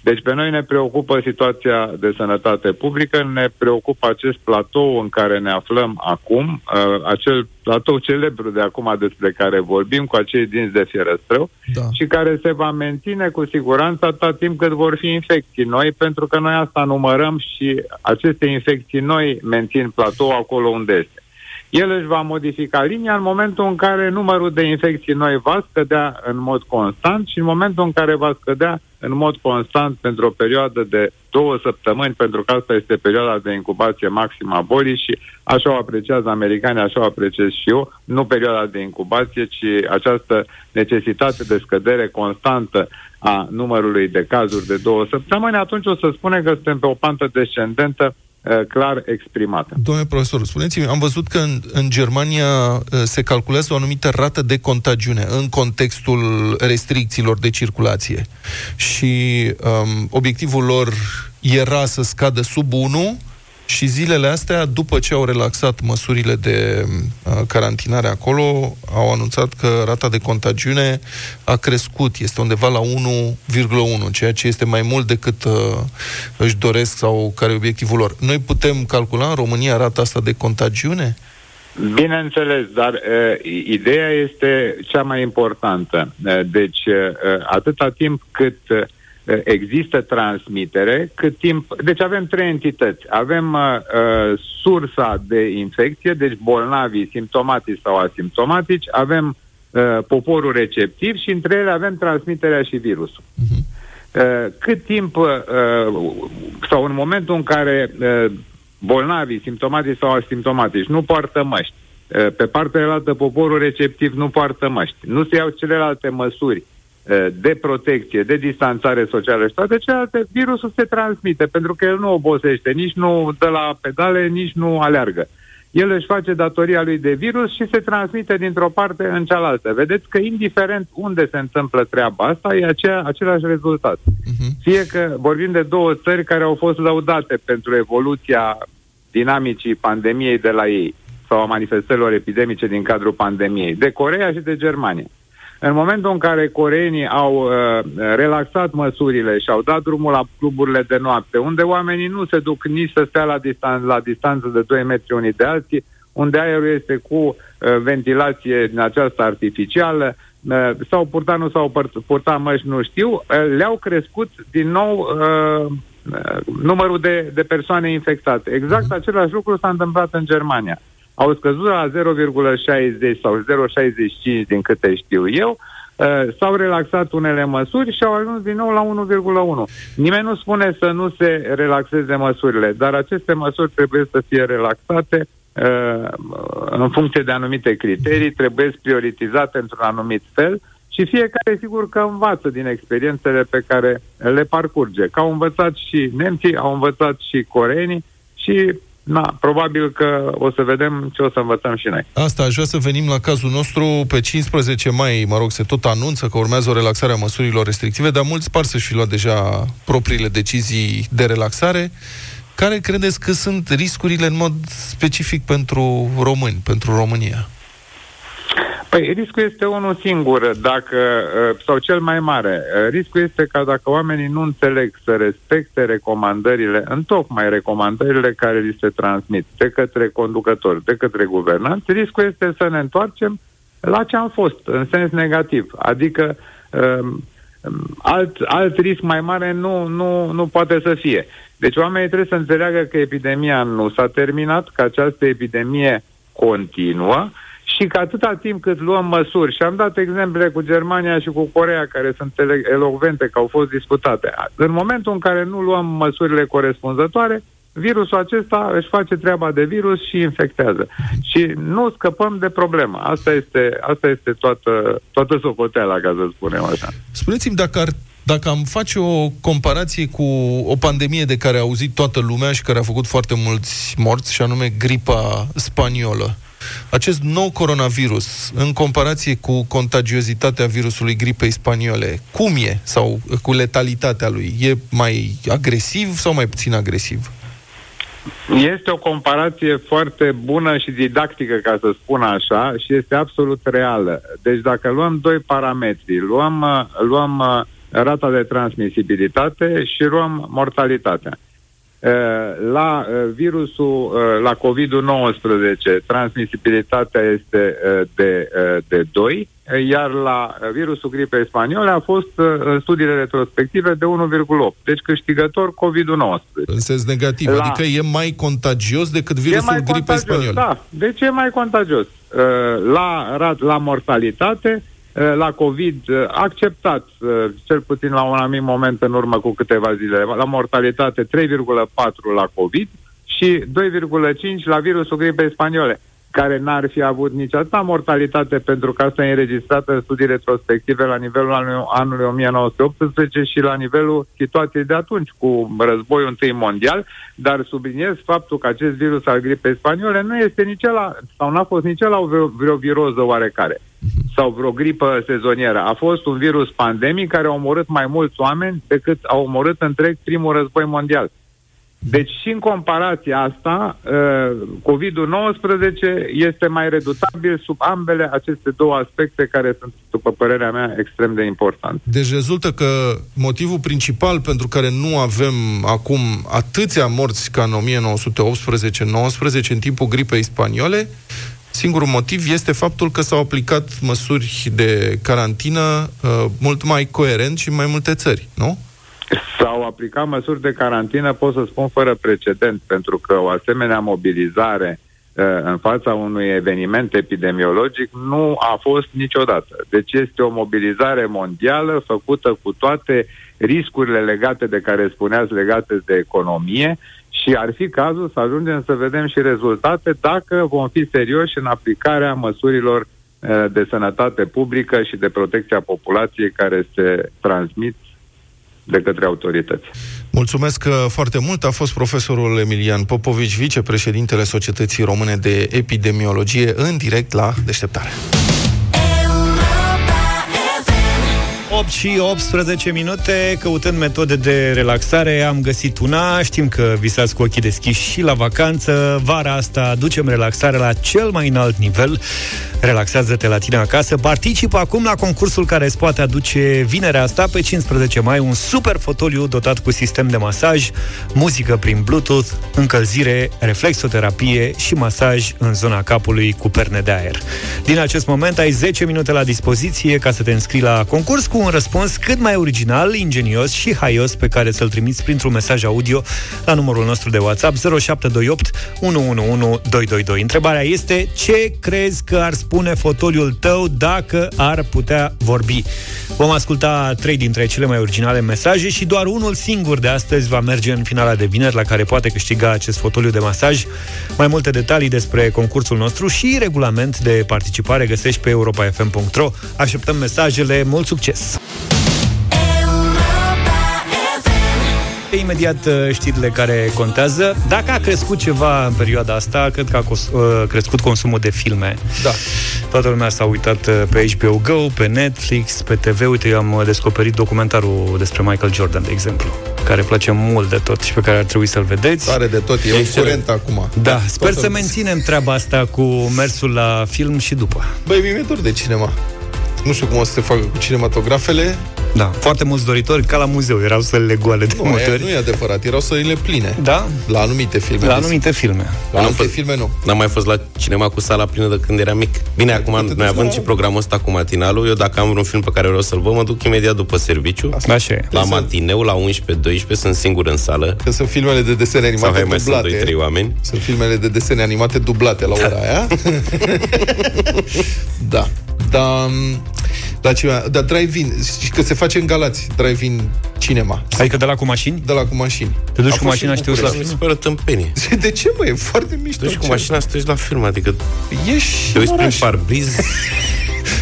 H: Deci pe noi ne preocupă situația de sănătate publică, ne preocupă acest platou în care ne aflăm acum, uh, acel platou celebru de acum despre care vorbim, cu acei dinți de fierăstrău,
B: Da.
H: și care se va menține cu siguranță atât timp cât vor fi infecții noi, pentru că noi asta numărăm și aceste infecții noi mențin platou acolo unde este. El își va modifica linia în momentul în care numărul de infecții noi va scădea în mod constant și în momentul în care va scădea în mod constant pentru o perioadă de două săptămâni, pentru că asta este perioada de incubație maximă a bolii și așa o apreciază americanii, așa o apreciez și eu, nu perioada de incubație, ci această necesitate de scădere constantă a numărului de cazuri de două săptămâni, atunci o să spune că suntem pe o pantă descendentă uh, clar exprimată.
B: Domnule profesor, spuneți-mi, am văzut că în, în Germania uh, se calculează o anumită rată de contagiune în contextul restricțiilor de circulație. Și um, obiectivul lor era să scadă sub 1 și zilele astea, după ce au relaxat măsurile de uh, carantinare acolo, au anunțat că rata de contagiune a crescut, este undeva la 1,1, ceea ce este mai mult decât uh, își doresc sau care e obiectivul lor. Noi putem calcula în România rata asta de contagiune?
H: Bineînțeles, dar uh, ideea este cea mai importantă. Uh, deci, uh, atâta timp cât uh, există transmitere, cât timp... Deci avem trei entități. Avem uh, uh, sursa de infecție, deci bolnavii simptomatici sau asimptomatici, avem uh, poporul receptiv și între ele avem transmiterea și virusul. Uh, cât timp uh, sau în momentul în care uh, bolnavii simptomatici sau asimptomatici nu poartă măști, uh, pe partea cealaltă poporul receptiv nu poartă măști, nu se iau celelalte măsuri uh, de protecție, de distanțare socială și toate celelalte, virusul se transmite, pentru că el nu obosește, nici nu dă la pedale, nici nu aleargă. El își face datoria lui de virus și se transmite dintr-o parte în cealaltă. Vedeți că indiferent unde se întâmplă treaba asta, e acea, același rezultat.
B: Uh-huh.
H: Fie că vorbim de două țări care au fost lăudate pentru evoluția dinamicii pandemiei de la ei sau a manifestărilor epidemice din cadrul pandemiei, de Corea și de Germania. În momentul în care coreenii au uh, relaxat măsurile și au dat drumul la cluburile de noapte, unde oamenii nu se duc nici să stea la, distan- la distanță de 2 metri unii de alții, unde aerul este cu uh, ventilație din aceasta artificială, uh, s-au purtat, nu s-au păr- purtat măști, nu știu, uh, le-au crescut din nou uh, uh, numărul de, de persoane infectate. Exact
B: Mhm.
H: același lucru s-a întâmplat în Germania. Au scăzut la 0,60 sau 0,65 din câte știu eu, uh, s-au relaxat unele măsuri și au ajuns din nou la 1,1. Nimeni nu spune să nu se relaxeze măsurile, dar aceste măsuri trebuie să fie relaxate uh, în funcție de anumite criterii, trebuie prioritizate într-un anumit fel și fiecare sigur că învață din experiențele pe care le parcurge. Că au învățat și nemții, au învățat și coreenii și na, probabil că o să vedem ce o să învățăm și noi.
B: Asta aș vrea să venim la cazul nostru. Pe 15 mai, mă rog, se tot anunță că urmează o relaxare a măsurilor restrictive, dar mulți par să-și fi luat deja propriile decizii de relaxare. Care credeți că sunt riscurile în mod specific pentru români, pentru România?
H: Păi riscul este unul singur, dacă, uh, sau cel mai mare. Uh, Riscul este ca dacă oamenii nu înțeleg să respecte recomandările, întocmai recomandările care li se transmit de către conducători, de către guvernanți, riscul este să ne întoarcem la ce am fost, în sens negativ. Adică um, alt, alt risc mai mare nu, nu, nu poate să fie. Deci oamenii trebuie să înțeleagă că epidemia nu s-a terminat, că această epidemie continuă și că atâta timp cât luăm măsuri, și am dat exemple cu Germania și cu Corea, care sunt ele- elocvente, că au fost discutate, în momentul în care nu luăm măsurile corespunzătoare, virusul acesta își face treaba de virus și infectează. Și nu scăpăm de problemă. Asta este, asta este toată, toată socoteala, ca să spunem așa.
B: Spuneți-mi dacă ar dacă am face o comparație cu o pandemie de care a auzit toată lumea și care a făcut foarte mulți morți, și anume gripa spaniolă, acest nou coronavirus, în comparație cu contagiozitatea virusului gripei spaniole, cum e? Sau cu letalitatea lui? E mai agresiv sau mai puțin agresiv?
H: Este o comparație foarte bună și didactică, ca să spun așa, și este absolut reală. Deci dacă luăm doi parametri, luăm, uh, luăm uh, rata de transmisibilitate și luăm mortalitatea. Uh, La uh, virusul, uh, la COVID-19, transmisibilitatea este uh, de, uh, de 2, iar la uh, virusul gripei spaniole a fost uh, în studiile retrospective de 1,8. Deci câștigător COVID-19.
B: În sens negativ.
H: La-
B: Adică e mai contagios decât virusul
H: e mai
B: gripei
H: contagios,
B: spaniole.
H: Da, deci e mai contagios. Uh, La, rat- la mortalitate, uh, la COVID, uh, acceptat, uh, cel puțin la un anumit moment în urmă cu câteva zile, la mortalitate 3,4 la COVID și 2,5 la virusul gripei spaniole care n-ar fi avut nici atâta mortalitate pentru că asta e înregistrată în studii retrospective la nivelul anului, anului 1918 și la nivelul situației de atunci cu războiul întâi mondial, dar subliniez faptul că acest virus al gripei spaniole nu este nici la sau n-a fost nici la vreo, vreo viroză oarecare sau vreo gripă sezonieră. A fost un virus pandemic care a omorât mai mulți oameni decât a omorât întreg primul război mondial. Deci și în comparația asta, uh, COVID-19 este mai redutabil sub ambele aceste două aspecte care sunt, după părerea mea, extrem de importante.
B: Deci rezultă că motivul principal pentru care nu avem acum atâția morți ca în 1918-19 în timpul gripei spaniole, singurul motiv este faptul că s-au aplicat măsuri de carantină uh, mult mai coerent și în mai multe țări, nu?
H: S-au aplicat măsuri de carantină, pot să spun, fără precedent, pentru că o asemenea mobilizare uh, în fața unui eveniment epidemiologic nu a fost niciodată. Deci este o mobilizare mondială făcută cu toate riscurile legate de care spuneați legate de economie și ar fi cazul să ajungem să vedem și rezultate dacă vom fi serioși în aplicarea măsurilor uh, de sănătate publică și de protecție a populației care se transmit de către autorități.
B: Mulțumesc uh, foarte mult. A fost profesorul Emilian Popovici, vicepreședintele Societății Române de Epidemiologie, în direct la deșteptare.
A: 8 și 18 minute, căutând metode de relaxare, am găsit una. Știm că visați cu ochii deschiși și la vacanță. Vara asta ducem relaxare la cel mai înalt nivel. Relaxează-te la tine acasă. Participă acum la concursul care îți poate aduce vinerea asta, pe 15 mai, un super fotoliu dotat cu sistem de masaj, muzică prin Bluetooth, încălzire, reflexoterapie și masaj în zona capului cu perne de aer. Din acest moment ai 10 minute la dispoziție ca să te înscrii la concurs cu un răspuns cât mai original, ingenios și haios pe care să-l trimiți printr-un mesaj audio la numărul nostru de WhatsApp 0728 111 222. Întrebarea este ce crezi că ar spune fotoliul tău dacă ar putea vorbi? Vom asculta trei dintre cele mai originale mesaje și doar unul singur de astăzi va merge în finala de vineri la care poate câștiga acest fotoliu de masaj. Mai multe detalii despre concursul nostru și regulament de participare găsești pe europafm.ro. Așteptăm mesajele. Mult succes! Imediat uh, știrile care contează. Dacă a crescut ceva în perioada asta, cred că a cos- uh, crescut consumul de filme.
B: Da.
A: Toată lumea s-a uitat uh, pe HBO Go, pe Netflix, pe TV. Uite, eu am uh, descoperit documentarul despre Michael Jordan, de exemplu. care place mult de tot și pe care ar trebui să-l vedeți.
B: Tare de tot, e
C: Excelent.
B: curent acum.
A: Da, sper
B: Toată-
A: să menținem treaba asta cu mersul la film și după.
B: Băi, mi-e dor de cinema. Nu știu cum o să se facă cu cinematografele.
A: Da, foarte mulți doritori, ca la muzeu, erau sălile goale de
B: Nu,
A: multe
B: e,
A: ori.
B: nu e adevărat, erau sările pline.
A: Da?
B: La anumite filme.
A: La
B: desigur.
A: anumite filme.
B: La
C: N-am
B: anumite
C: fost-
B: filme nu.
C: N-am mai fost la cinema cu sala plină de când eram mic. Bine, acum,
B: te
C: noi
B: duci
C: având
B: la-
C: și programul ăsta cu matinalul, eu dacă am vreun film pe care vreau să-l văd, mă duc imediat după serviciu.
A: Așa e.
C: La matineu, la 11-12, sunt singur în sală.
B: Că sunt filmele de desene
C: Sau
B: animate
C: hai mai sunt
B: dublate.
C: 2-3 oameni.
B: Sunt filmele de desene animate dublate la ora aia. da. Da, la cineva, da, drive-in, și că se face în Galați, drive-in cinema.
A: Adică de la cu mașini?
B: De la cu mașini.
A: Te duci
B: A
A: cu
B: fost și
A: mașina
B: în
A: și te uiți la
B: București.
C: Mi se pare o tâmpenie.
B: De ce, mă? E foarte mișto.
C: Te duci cu
B: Ce?
C: mașina să te uiți la film, adică
B: Ești
C: te uiți
B: în
C: prin
B: oraș.
C: parbriz.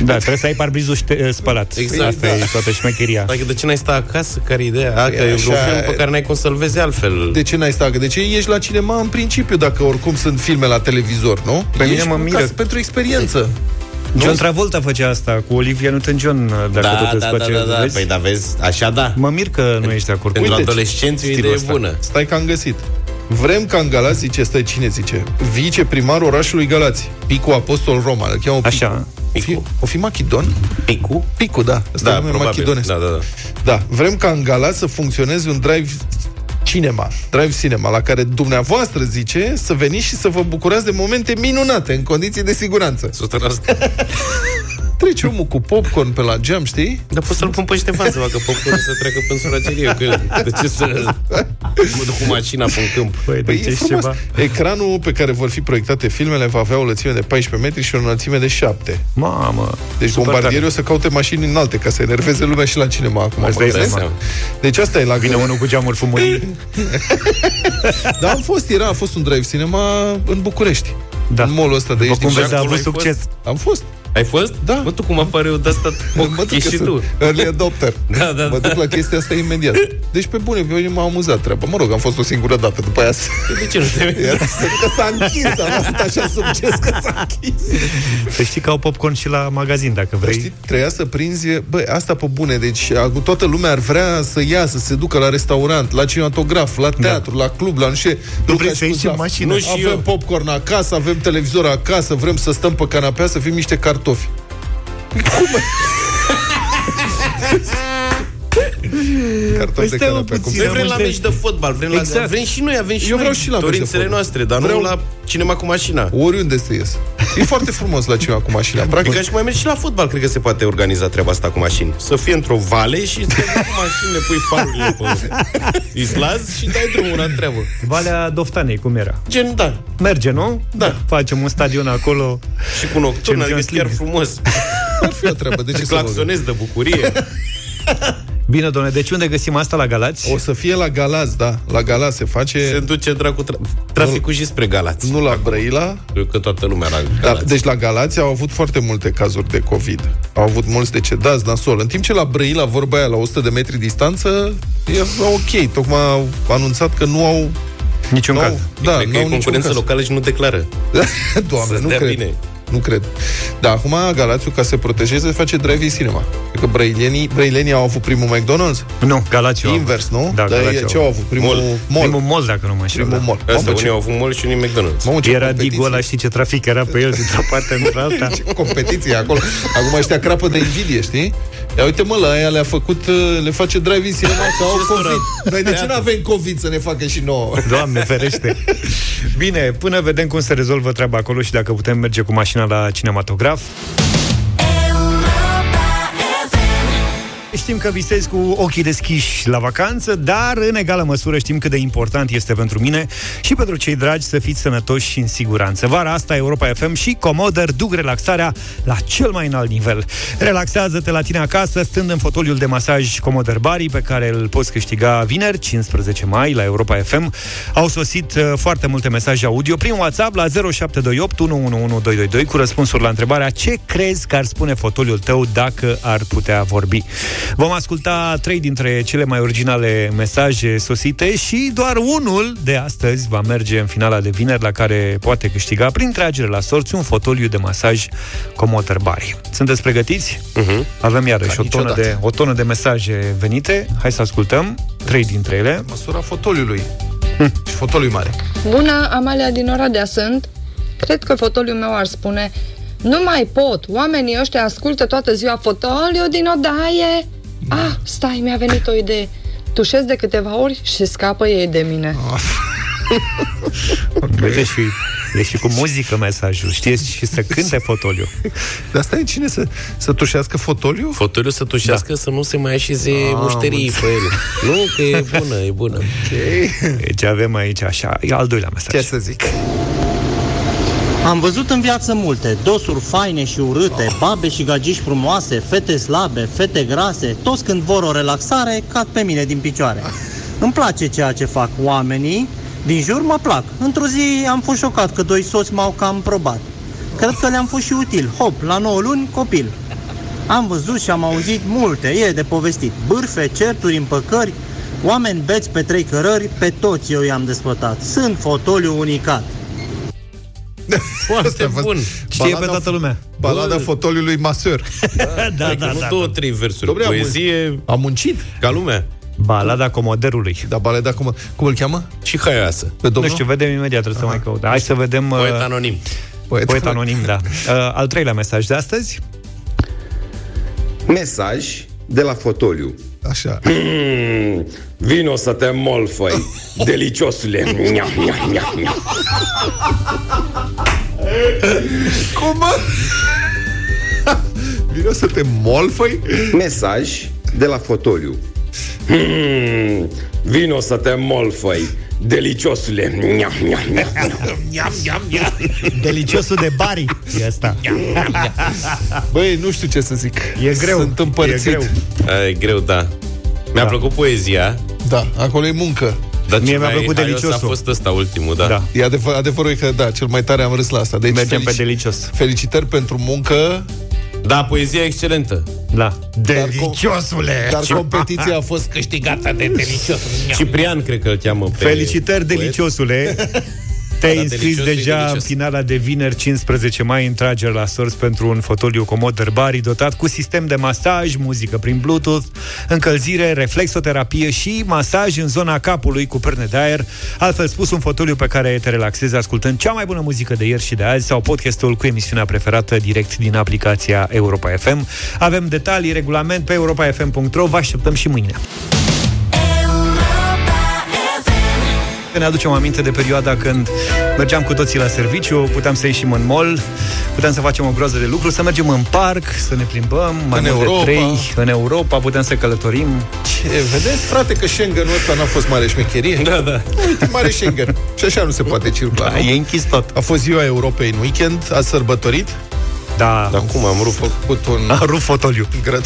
A: Da, trebuie să ai parbrizul ște- spălat.
C: Exact,
A: Asta
C: da.
A: e toată șmecheria.
C: Adică de ce n-ai sta acasă? Care e ideea? A, că
B: Păi
C: e un
B: așa
C: film
B: e.
C: pe care n-ai cum să-l vezi altfel.
B: De ce n-ai stat? De ce ești la cinema în principiu, dacă oricum sunt filme la televizor, nu?
A: Pe mine
B: Ești
A: mă
B: în
A: miră.
B: casă pentru experiență.
A: John Travolta făcea asta cu Olivia Newton-John, dacă
C: da,
A: tot îți
C: da, da,
A: place,
C: da, da.
A: vezi?
C: Păi da, vezi, așa da.
A: Mă mir că nu ești de acord cu
C: Pentru
B: Uite,
C: adolescenți e o
A: stilul
C: idee
A: ăsta.
C: bună.
B: Stai că am găsit. Vrem ca în Galați, zice, stai, cine zice? Viceprimarul orașului Galați, Picu Apostol Roma, îl cheamă Picu.
A: Așa.
B: O fi, o fi Machidon?
C: Picu?
B: Picu, da. Asta
C: Da,
B: e nume
C: probabil.
B: machidonesc.
C: Da, da, da.
B: Da, vrem ca în Galați să funcționeze un drive cinema, drive cinema, la care dumneavoastră zice să veniți și să vă bucurați de momente minunate, în condiții de siguranță.
C: 100%.
B: Trece omul cu popcorn pe la geam, știi?
C: Dar poți să-l pun pe Ștefan să facă popcorn să treacă până suragerie cu el. De ce să mă duc cu mașina pe un câmp?
A: Păi,
B: Păi
A: deci
B: e
A: e
B: frumos.
A: ceva.
B: Ecranul pe care vor fi proiectate filmele va avea o lățime de 14 metri și o înălțime de 7.
A: Mamă.
B: Deci
A: super
B: bombardierii
A: tare.
B: o să caute mașini înalte ca să enerveze lumea și la cinema acum.
A: Asta
B: mă
A: e
B: gândesc.
A: seama.
B: Deci asta e la
A: Vine unul cu geamuri fumării.
B: Da, am fost, era, a fost un drive cinema în București.
A: Da.
B: În mall-ul ăsta de
A: După
B: aici
A: cum
B: din
A: vezi, a
C: acolo
A: avut
C: ai fost?
A: succes.
B: Am fost.
C: Ai fost?
B: Da.
C: Mă, tu cum apare eu de asta
B: Mă
C: ochi
B: duc că
C: și
B: sunt
C: tu.
B: Early adopter.
C: Da, da,
B: Mă
C: da.
B: duc la chestia asta imediat. Deci, pe bune, pe mine m-a amuzat treaba. Mă rog, am fost o singură dată, după aia
C: De ce nu te
B: Era că s-a închis, am fost așa succes că s-a închis.
A: Să știi că au popcorn și la magazin, dacă
B: Dar
A: vrei.
B: știi, treia să prinzi, bă, asta pe bune, deci a- toată lumea ar vrea să iasă, să se ducă la restaurant, la cinematograf, la teatru, la club, la nu știu ce.
A: Tu
B: Nu
A: vrei
B: ca
A: să
B: și
A: ieși
B: cu
A: în
B: Zaf.
A: mașină.
C: Nu și
B: avem
C: eu.
B: popcorn acasă, avem televizor acasă, vrem să stăm pe canapea, să fim niște cartofi. Cartofi
A: Păi
B: de
A: stai, mă,
B: canapea, cum
A: puțin.
B: se
C: Noi vrem la
A: multe-
C: meci de fotbal, vrem, la,
A: Exact.
C: vrem și noi, avem și
B: Eu
C: noi
B: vreau și la meci de
C: dorințele
B: fotbal.
C: noastre, dar
B: Vreau-
C: nu la cinema cu mașina.
B: Oriunde să ies. E foarte frumos la cineva cu mașina. Practic,
C: Adică și mai mergi și la fotbal, cred că se poate organiza treaba asta cu mașini. Să fie într-o vale și să te duci cu mașinile, pui farurile pe islaz și dai drumul la treabă.
A: Valea Doftanei, cum era?
C: Gen, da.
A: Merge, nu?
C: Da.
A: Facem un stadion acolo.
C: Și cu nocturn, adică
A: Champions
C: e chiar
A: League.
C: frumos.
B: ar fi o treabă. De ce
C: Și
B: să vă
C: claxonezi de bucurie.
A: Bine, domnule, deci unde găsim asta la Galați?
B: O să fie la Galați, da. La Galați se face,
C: Se duce dracu tra- traficul și spre Galați.
B: nu la Brăila.
C: Cred că toată lumea la
B: Da,
C: Galați.
B: deci la Galați au avut foarte multe cazuri de COVID. Au avut mulți decedați, nasol. În timp ce la Brăila, vorba aia, la 100 de metri distanță, e ok. Tocmai au anunțat că nu au...
A: Niciun
B: nu
A: caz.
B: au da,
C: cred că
B: nu
C: e
B: au niciun
C: concurență
B: caz.
C: locală și nu declară.
B: Doamne,
C: Să-ți
B: nu
C: dea
B: cred.
C: bine.
B: Nu cred. Da, acum Galațiu, ca să se protejeze, face drive-in cinema. Cred că brăilenii, brăilenii au avut primul McDonald's?
A: Nu, Galați eu am.
B: Invers, nu?
A: Da,
B: Dar
A: Galați
B: e- ce
A: eu
B: au
A: am.
B: avut? Primul
C: Mall.
B: mall.
A: Primul mall, dacă nu mă înșel.
B: Primul
A: da.
B: mall.
C: Asta,
B: Mamă,
C: unii
B: ce,
C: au avut mall și unii McDonald's.
B: mamă, ce
A: Era
B: competiție.
A: Digo ăla, știi ce trafic era pe el dintr-o parte într-alta.
B: Ce competiție acolo. Acum ăștia crapă de invidie, știi? Ia uite mă, la aia le-a făcut, uh, le face drive-in cinema că au COVID. Noi de ce nu avem COVID să ne facă și nouă?
A: Doamne, ferește. Bine, până vedem cum se rezolvă treaba acolo și dacă putem merge cu mașina la cinematograf. Știm că visezi cu ochii deschiși la vacanță, dar în egală măsură știm cât de important este pentru mine și pentru cei dragi să fiți sănătoși și în siguranță. Vara asta Europa FM și Comoder duc relaxarea la cel mai înalt nivel. Relaxează-te la tine acasă stând în fotoliul de masaj Comoder Bari pe care îl poți câștiga vineri, 15 mai, la Europa FM. Au sosit uh, foarte multe mesaje audio prin WhatsApp la 0728 111222 cu răspunsuri la întrebarea ce crezi că ar spune fotoliul tău dacă ar putea vorbi. Vom asculta trei dintre cele mai originale mesaje sosite și doar unul de astăzi va merge în finala de vineri la care poate câștiga prin tragere la sorți un fotoliu de masaj Comoter Bari. Sunteți pregătiți?
C: Uh-huh.
A: Avem iarăși
B: Ca
A: o tonă,
B: niciodată.
A: de, o tonă de mesaje venite. Hai să ascultăm trei dintre ele.
B: Măsura fotoliului. și fotoliu mare.
I: Bună, Amalia din Oradea sunt. Cred că fotoliul meu ar spune Nu mai pot, oamenii ăștia ascultă toată ziua fotoliu din odaie Ah, stai, mi-a venit o idee Tușez de câteva ori și scapă ei de mine
A: Vede și, e și cu muzică mesajul. Știți și să cânte fotoliu.
B: Dar stai, cine să, să tușească fotoliu?
C: Fotoliu să tușească să nu se mai așeze mușterii pe el. Nu, că e bună, e bună.
A: Deci avem aici așa. E al doilea mesaj.
B: Ce să zic?
J: Am văzut în viață multe, dosuri faine și urâte, babe și gagici frumoase, fete slabe, fete grase, toți când vor o relaxare, cad pe mine din picioare. Îmi place ceea ce fac oamenii, din jur mă plac. Într-o zi am fost șocat că doi soți m-au cam probat. Cred că le-am fost și util. Hop, la 9 luni, copil. Am văzut și am auzit multe, e de povestit. Bârfe, certuri, împăcări, oameni beți pe trei cărări, pe toți eu i-am despătat. Sunt fotoliu unicat.
C: Foarte
B: Asta a fost
C: bun.
A: Știe
B: balada-
A: pe toată lumea.
B: Balada
C: Bă.
B: fotoliului maseur.
A: da,
C: Adică nu două, trei versuri.
B: Dom'le, am
C: Poezie
B: A muncit.
C: ca lumea.
A: Balada comoderului.
B: Da, balada, cum, cum îl cheamă?
C: Și haioasă.
B: Pe
A: Nu
B: domnul?
A: știu, vedem imediat, trebuie să mai căut. Hai să vedem... uh,
C: Poet anonim.
B: Poet,
A: Poet anonim, da. Uh, al treilea mesaj de astăzi.
K: Mesaj de la fotoliu.
B: Așa.
K: Mm, vino să te molfăi, deliciosule. Nya, nya, nya, nya.
B: Cum, mă? Vino să te molfăi?
K: Mesaj de la fotoliu. Mm, vino să te molfăi, deliciosule. Nya, nya, nya.
A: Deliciosul de Bari. E asta.
B: Băi, nu știu ce să zic.
A: E greu.
B: Sunt împărțit.
A: E greu.
C: A, E greu, da. Mi-a
A: Da.
C: plăcut poezia,
B: Da, acolo e muncă.
C: dar
A: Mie
C: ce
A: mi-a
C: mai
A: plăcut
C: haios
A: deliciosul.
C: a fost ăsta ultimul, da.
A: Da.
B: E adevăr, adevărul e că, da, cel mai tare am râs la asta. Deci,
A: Mergem pe
B: felici-
A: delicios.
B: Felicitări pentru muncă,
C: Da, poezia e excelentă.
A: Da.
B: Deliciosule! dar competiția a fost
C: Câștigată de delicios. Ciprian, cred că îl cheamă pe
A: Felicitări,
C: poet.
A: deliciosule! Te-ai
C: Da,
A: înscris
C: delicios e
A: deja în
C: delicios.
A: finala de vineri 15 mai în trageri la sorți pentru un fotoliu Comoder Bari dotat cu sistem de masaj, muzică prin Bluetooth, încălzire, reflexoterapie și masaj în zona capului cu perne de aer. Altfel spus, un fotoliu pe care te relaxezi ascultând cea mai bună muzică de ieri și de azi sau podcastul cu emisiunea preferată direct din aplicația Europa FM. Avem detalii, regulament pe europafm.ro. Vă așteptăm și mâine. Ne aducem aminte de perioada când mergeam cu toții la serviciu, puteam să ieșim în mall, puteam să facem o groază de lucruri, să mergem în parc, să ne plimbăm, mai
B: În
A: mult
B: Europa.
A: de trei, în Europa, puteam să călătorim.
B: Ce, vedeți, frate, că Schengen-ul ăsta n-a fost mare șmecherie?
C: Da, da.
B: Uite, mare Schengen. Și așa nu se poate circula,
A: Da,
B: nu?
A: e închis tot.
B: A fost ziua Europei în weekend, a sărbătorit,
A: Da,
C: Dar cum am rupt?
B: făcut un
A: a rupt fotoliu.
B: grăt.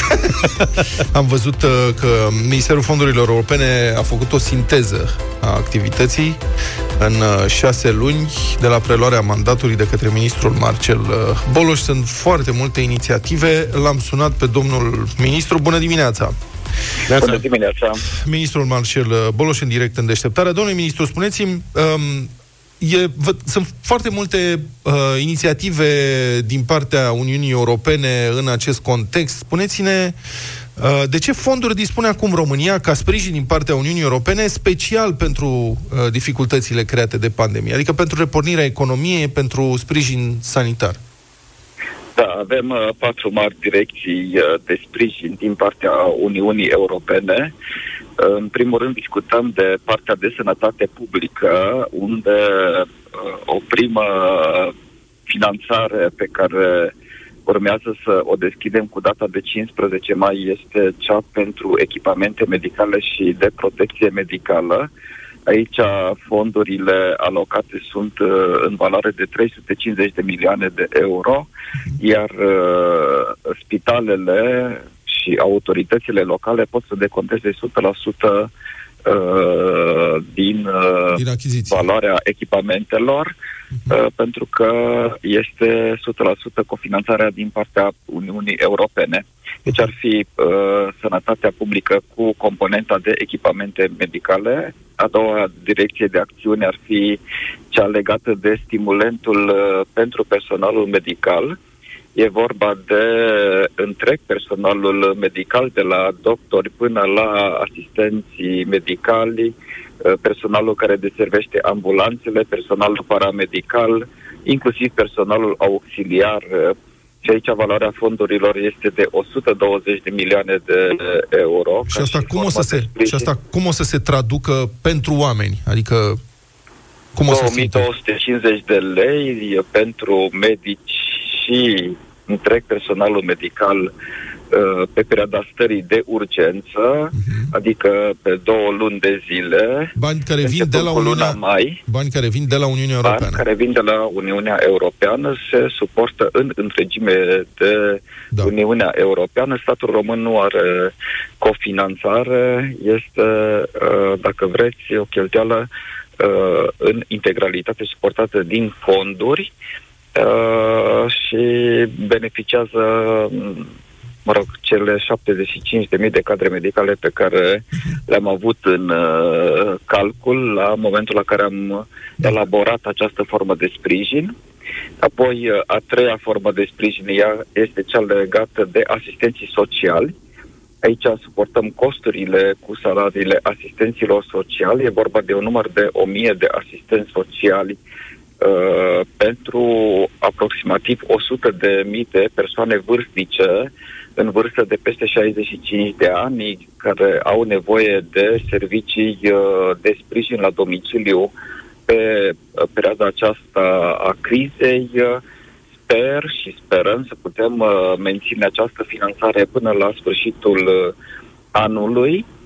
B: Am văzut uh, că Ministerul Fondurilor Europene a făcut o sinteză a activității în uh, șase luni de la preluarea mandatului de către ministrul Marcel uh, Boloș. Sunt foarte multe inițiative. L-am sunat pe domnul ministru. Bună dimineața!
C: Neața.
L: dimineața.
B: Ministrul Marcel uh, Boloș în direct în deșteptarea. Domnule ministru, spuneți-mi, um, e, vă, sunt foarte multe uh, inițiative din partea Uniunii Europene în acest context. Spuneți-ne uh, de ce fonduri dispune acum România ca sprijin din partea Uniunii Europene, special pentru uh, dificultățile create de pandemie, adică pentru repornirea economiei, pentru sprijin sanitar.
L: Da, avem uh, patru mari direcții uh, de sprijin din partea Uniunii Europene. Uh, în primul rând discutăm de partea de sănătate publică, unde uh, o primă finanțare pe care urmează să o deschidem cu data de 15 mai este cea pentru echipamente medicale și de protecție medicală. Aici fondurile alocate sunt uh, în valoare de 350 de milioane de euro, iar uh, spitalele și autoritățile locale pot să deconteze 100% uh, din, uh,
B: Din achiziții.
L: valoarea echipamentelor, uh, pentru că este 100% cofinanțarea din partea Uniunii Europene. Deci ar fi uh, sănătatea publică cu componenta de echipamente medicale. A doua direcție de acțiune ar fi cea legată de stimulentul uh, pentru personalul medical. E vorba de întreg personalul medical, de la doctori până la asistenții medicali, uh, personalul care deservește ambulanțele, personalul paramedical, inclusiv personalul auxiliar. uh, Și aici valoarea fondurilor este de 120 de milioane de euro.
B: Și
L: ca
B: asta, cum o, să
L: formă de
B: se,
L: sprijin.
B: și asta cum o să se traducă pentru oameni? Adică, cum o să se...
L: 2250 de lei pentru medici și întreg personalul medical uh, pe perioada stării de urgență, adică pe două luni de zile.
B: Bani care vin de la
L: începând cu luna
B: Uniunea,
L: mai,
B: bani care vin de la Uniunea
L: bani
B: Europeană.
L: care vin de la Uniunea Europeană se suportă în întregime de
B: Da.
L: Uniunea Europeană. Statul român nu are cofinanțare, este, uh, dacă vreți, o cheltuială uh, în integralitate suportată din fonduri uh, și beneficiază m, mă rog, cele 75.000 de cadre medicale pe care le-am avut în uh, calcul la momentul la care am elaborat această formă de sprijin. Apoi, uh, a treia formă de sprijin ea este cea legată de asistenții sociali. Aici suportăm costurile cu salariile asistenților sociali. E vorba de un număr de 1000 de asistenți sociali uh, pentru aproximativ 100 de mii de persoane vârstnice în vârstă de peste 65 de ani care au nevoie de servicii uh, de sprijin la domiciliu pe uh, perioada aceasta a crizei. Uh, Sper și sperăm să putem uh, menține această finanțare până la sfârșitul uh, anului, uh,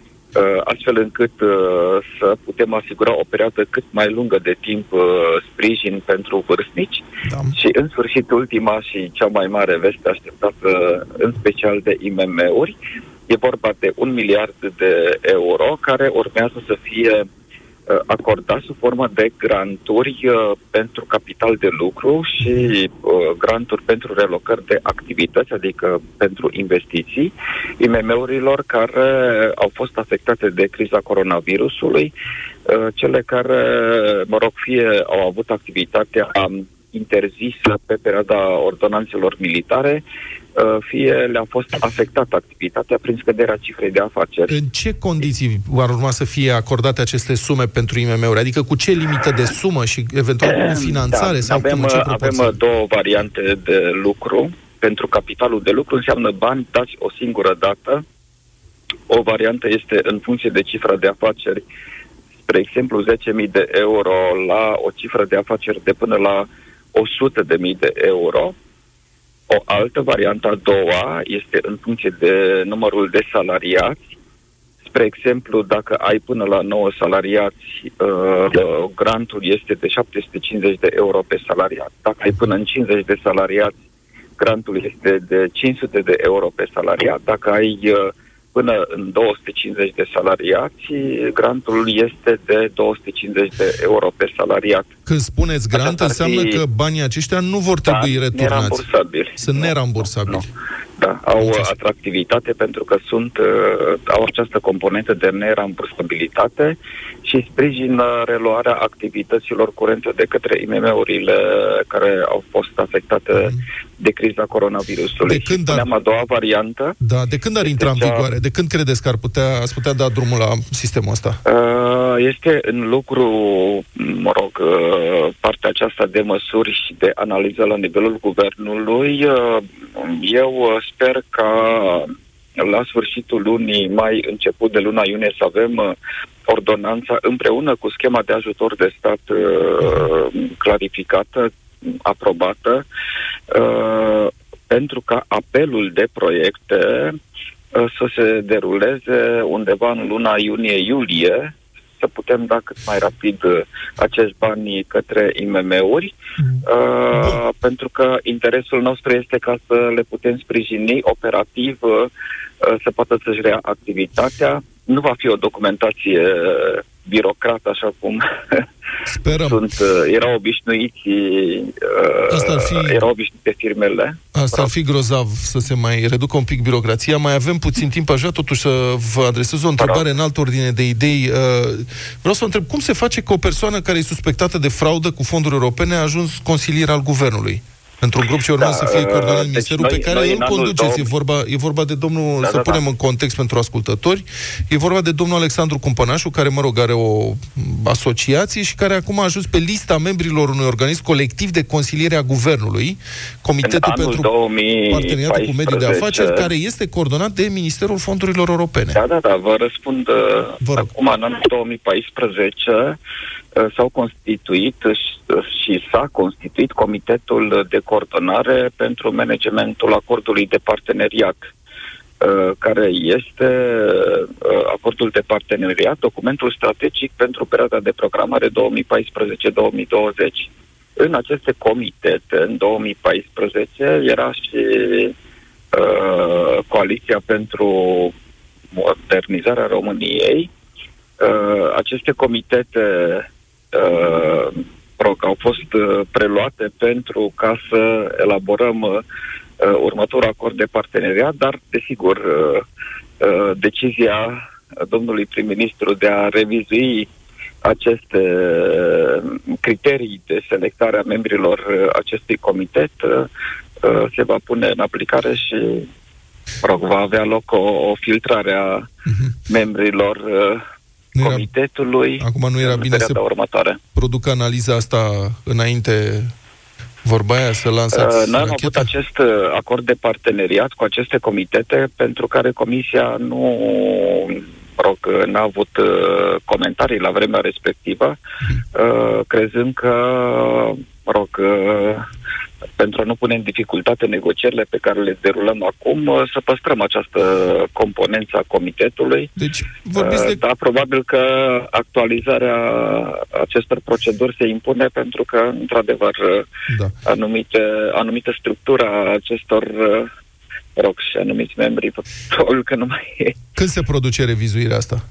L: astfel încât uh, să putem asigura o perioadă cât mai lungă de timp uh, sprijin pentru vârstnici.
B: Da.
L: Și în sfârșit, ultima și cea mai mare veste așteptată în special de IMM-uri, e vorba de un miliard de euro care urmează să fie uh, acordat sub formă de granturi uh, pentru capital de lucru și uh, granturi pentru relocări de activități, adică pentru investiții, IMM-urilor care au fost afectate de criza coronavirusului, uh, cele care, mă rog, fie au avut activitatea um, interzisă pe perioada ordonanțelor militare, uh, fie le-a fost afectată activitatea prin scăderea cifrei de afaceri.
B: În ce condiții ar urma să fie acordate aceste sume pentru IMM-uri? Adică cu ce limită de sumă și eventual cu finanțare
L: Da,
B: sau
L: avem,
B: cum, în ce
L: uh,
B: proporție?
L: avem uh, două variante de lucru. Pentru capitalul de lucru înseamnă bani dați o singură dată. O variantă este în funcție de cifra de afaceri, spre exemplu 10.000 de euro la o cifră de afaceri de până la 100.000 de euro. O altă variantă, a doua, este în funcție de numărul de salariați. Spre exemplu, dacă ai până la 9 salariați, uh, grantul este de 750 de euro pe salariat. Dacă ai până în 50 de salariați, grantul este de 500 de euro pe salariat. Dacă ai uh, până în 250 de salariați, grantul este de 250 de euro pe salariat.
B: Când spuneți grant,
L: Aceasta ar
B: înseamnă
L: fi-
B: că banii aceștia nu vor trebui
L: Da,
B: returnați.
L: nerambursabili.
B: Sunt nerambursabili.
L: Da, au uh, atractivitate pentru că sunt, uh, au această componentă de nerambursabilitate și sprijină reluarea activităților curente de către IMM-urile care au fost afectate de criza coronavirusului.
B: De când
L: și spuneam a doua variantă,
B: Da, de când ar intra în
L: cea-
B: vigoare? De când credeți că ar putea, ați putea da drumul la sistemul ăsta?
L: Uh, Este în lucru, mă rog, uh, partea aceasta de măsuri și de analiză la nivelul guvernului. Uh, Eu uh, sper ca la sfârșitul lunii mai, început de luna iunie, să avem uh, ordonanța împreună cu schema de ajutor de stat uh, clarificată, aprobată, uh, pentru ca apelul de proiecte uh, să se deruleze undeva în luna iunie-iulie, să putem da cât mai rapid uh, acești bani către IMM-uri, uh, pentru că interesul nostru este ca să le putem sprijini operativ, uh, uh, să poată să-și rea activitatea. Nu va fi o documentație uh, birocrată, așa cum
B: Sperăm.
L: Sunt, uh, erau obișnuiți, uh,
B: Asta ar fi-
L: erau obișnuite firmele.
B: Asta ar fi grozav să se mai reducă un pic birocrația. Mai avem puțin timp, aș vrea totuși să vă adresez o întrebare în altă ordine de idei. Uh, Vreau să vă întreb, cum se face că o persoană care e suspectată de fraudă cu fonduri europene a ajuns consilier al guvernului? Într-un grup ce urmează
L: Da,
B: să fie coordonat
L: uh,
B: în ministerul
L: deci
B: pe
L: noi-
B: care
L: noi
B: îl
L: în anul
B: conduceți. E
L: 2000
B: vorba, e vorba de domnul,
L: Da,
B: să
L: da,
B: punem
L: da.
B: în context pentru ascultători, e vorba de domnul Alexandru Cumpănașu, care, mă rog, are o asociație și care acum a ajuns pe lista membrilor unui organism colectiv de consiliere a guvernului, Comitetul
L: În anul
B: pentru
L: 2014,
B: Parteneriatul cu mediul de afaceri, care este coordonat de Ministerul Fondurilor Europene.
L: Da, da, da, vă răspund. uh, Acum, în anul 2014, uh, s-au constituit și- și s-a constituit Comitetul de Coordonare pentru Managementul Acordului de Parteneriat uh, care este uh, acordul de parteneriat, documentul strategic pentru perioada de programare 2014-2020. În aceste comitete, în 2014, era și uh, Coaliția pentru Modernizarea României. Uh, aceste comitete uh, rog, au fost uh, preluate pentru ca să elaborăm uh, uh, următorul acord de parteneriat, dar, desigur, uh, uh, decizia domnului prim-ministru de a revizui aceste uh, criterii de selectare a membrilor uh, acestui comitet uh, uh, se va pune în aplicare și mă rog, va avea loc o, o filtrare a membrilor uh, comitetului
B: Acum nu era
L: în
B: bine să
L: perioada următoare.
B: producă analiza asta înainte vorba aia, să lansați
L: Uh, Noi am
B: racheta?
L: avut acest uh, acord de parteneriat cu aceste comitete pentru care Comisia nu mă rog, n-a avut uh, comentarii la vremea respectivă, uh, crezând că, mă rog, uh, pentru a nu pune în dificultate negocierile pe care le derulăm acum, uh, să păstrăm această componență a comitetului.
B: Deci, vorbiți de...
L: Da, probabil că actualizarea acestor proceduri se impune pentru că, într-adevăr,
B: da.
L: anumite, anumită structură a acestor uh, mă rog, și anumiți membri, probabil că nu mai e.
B: Când se produce revizuirea asta?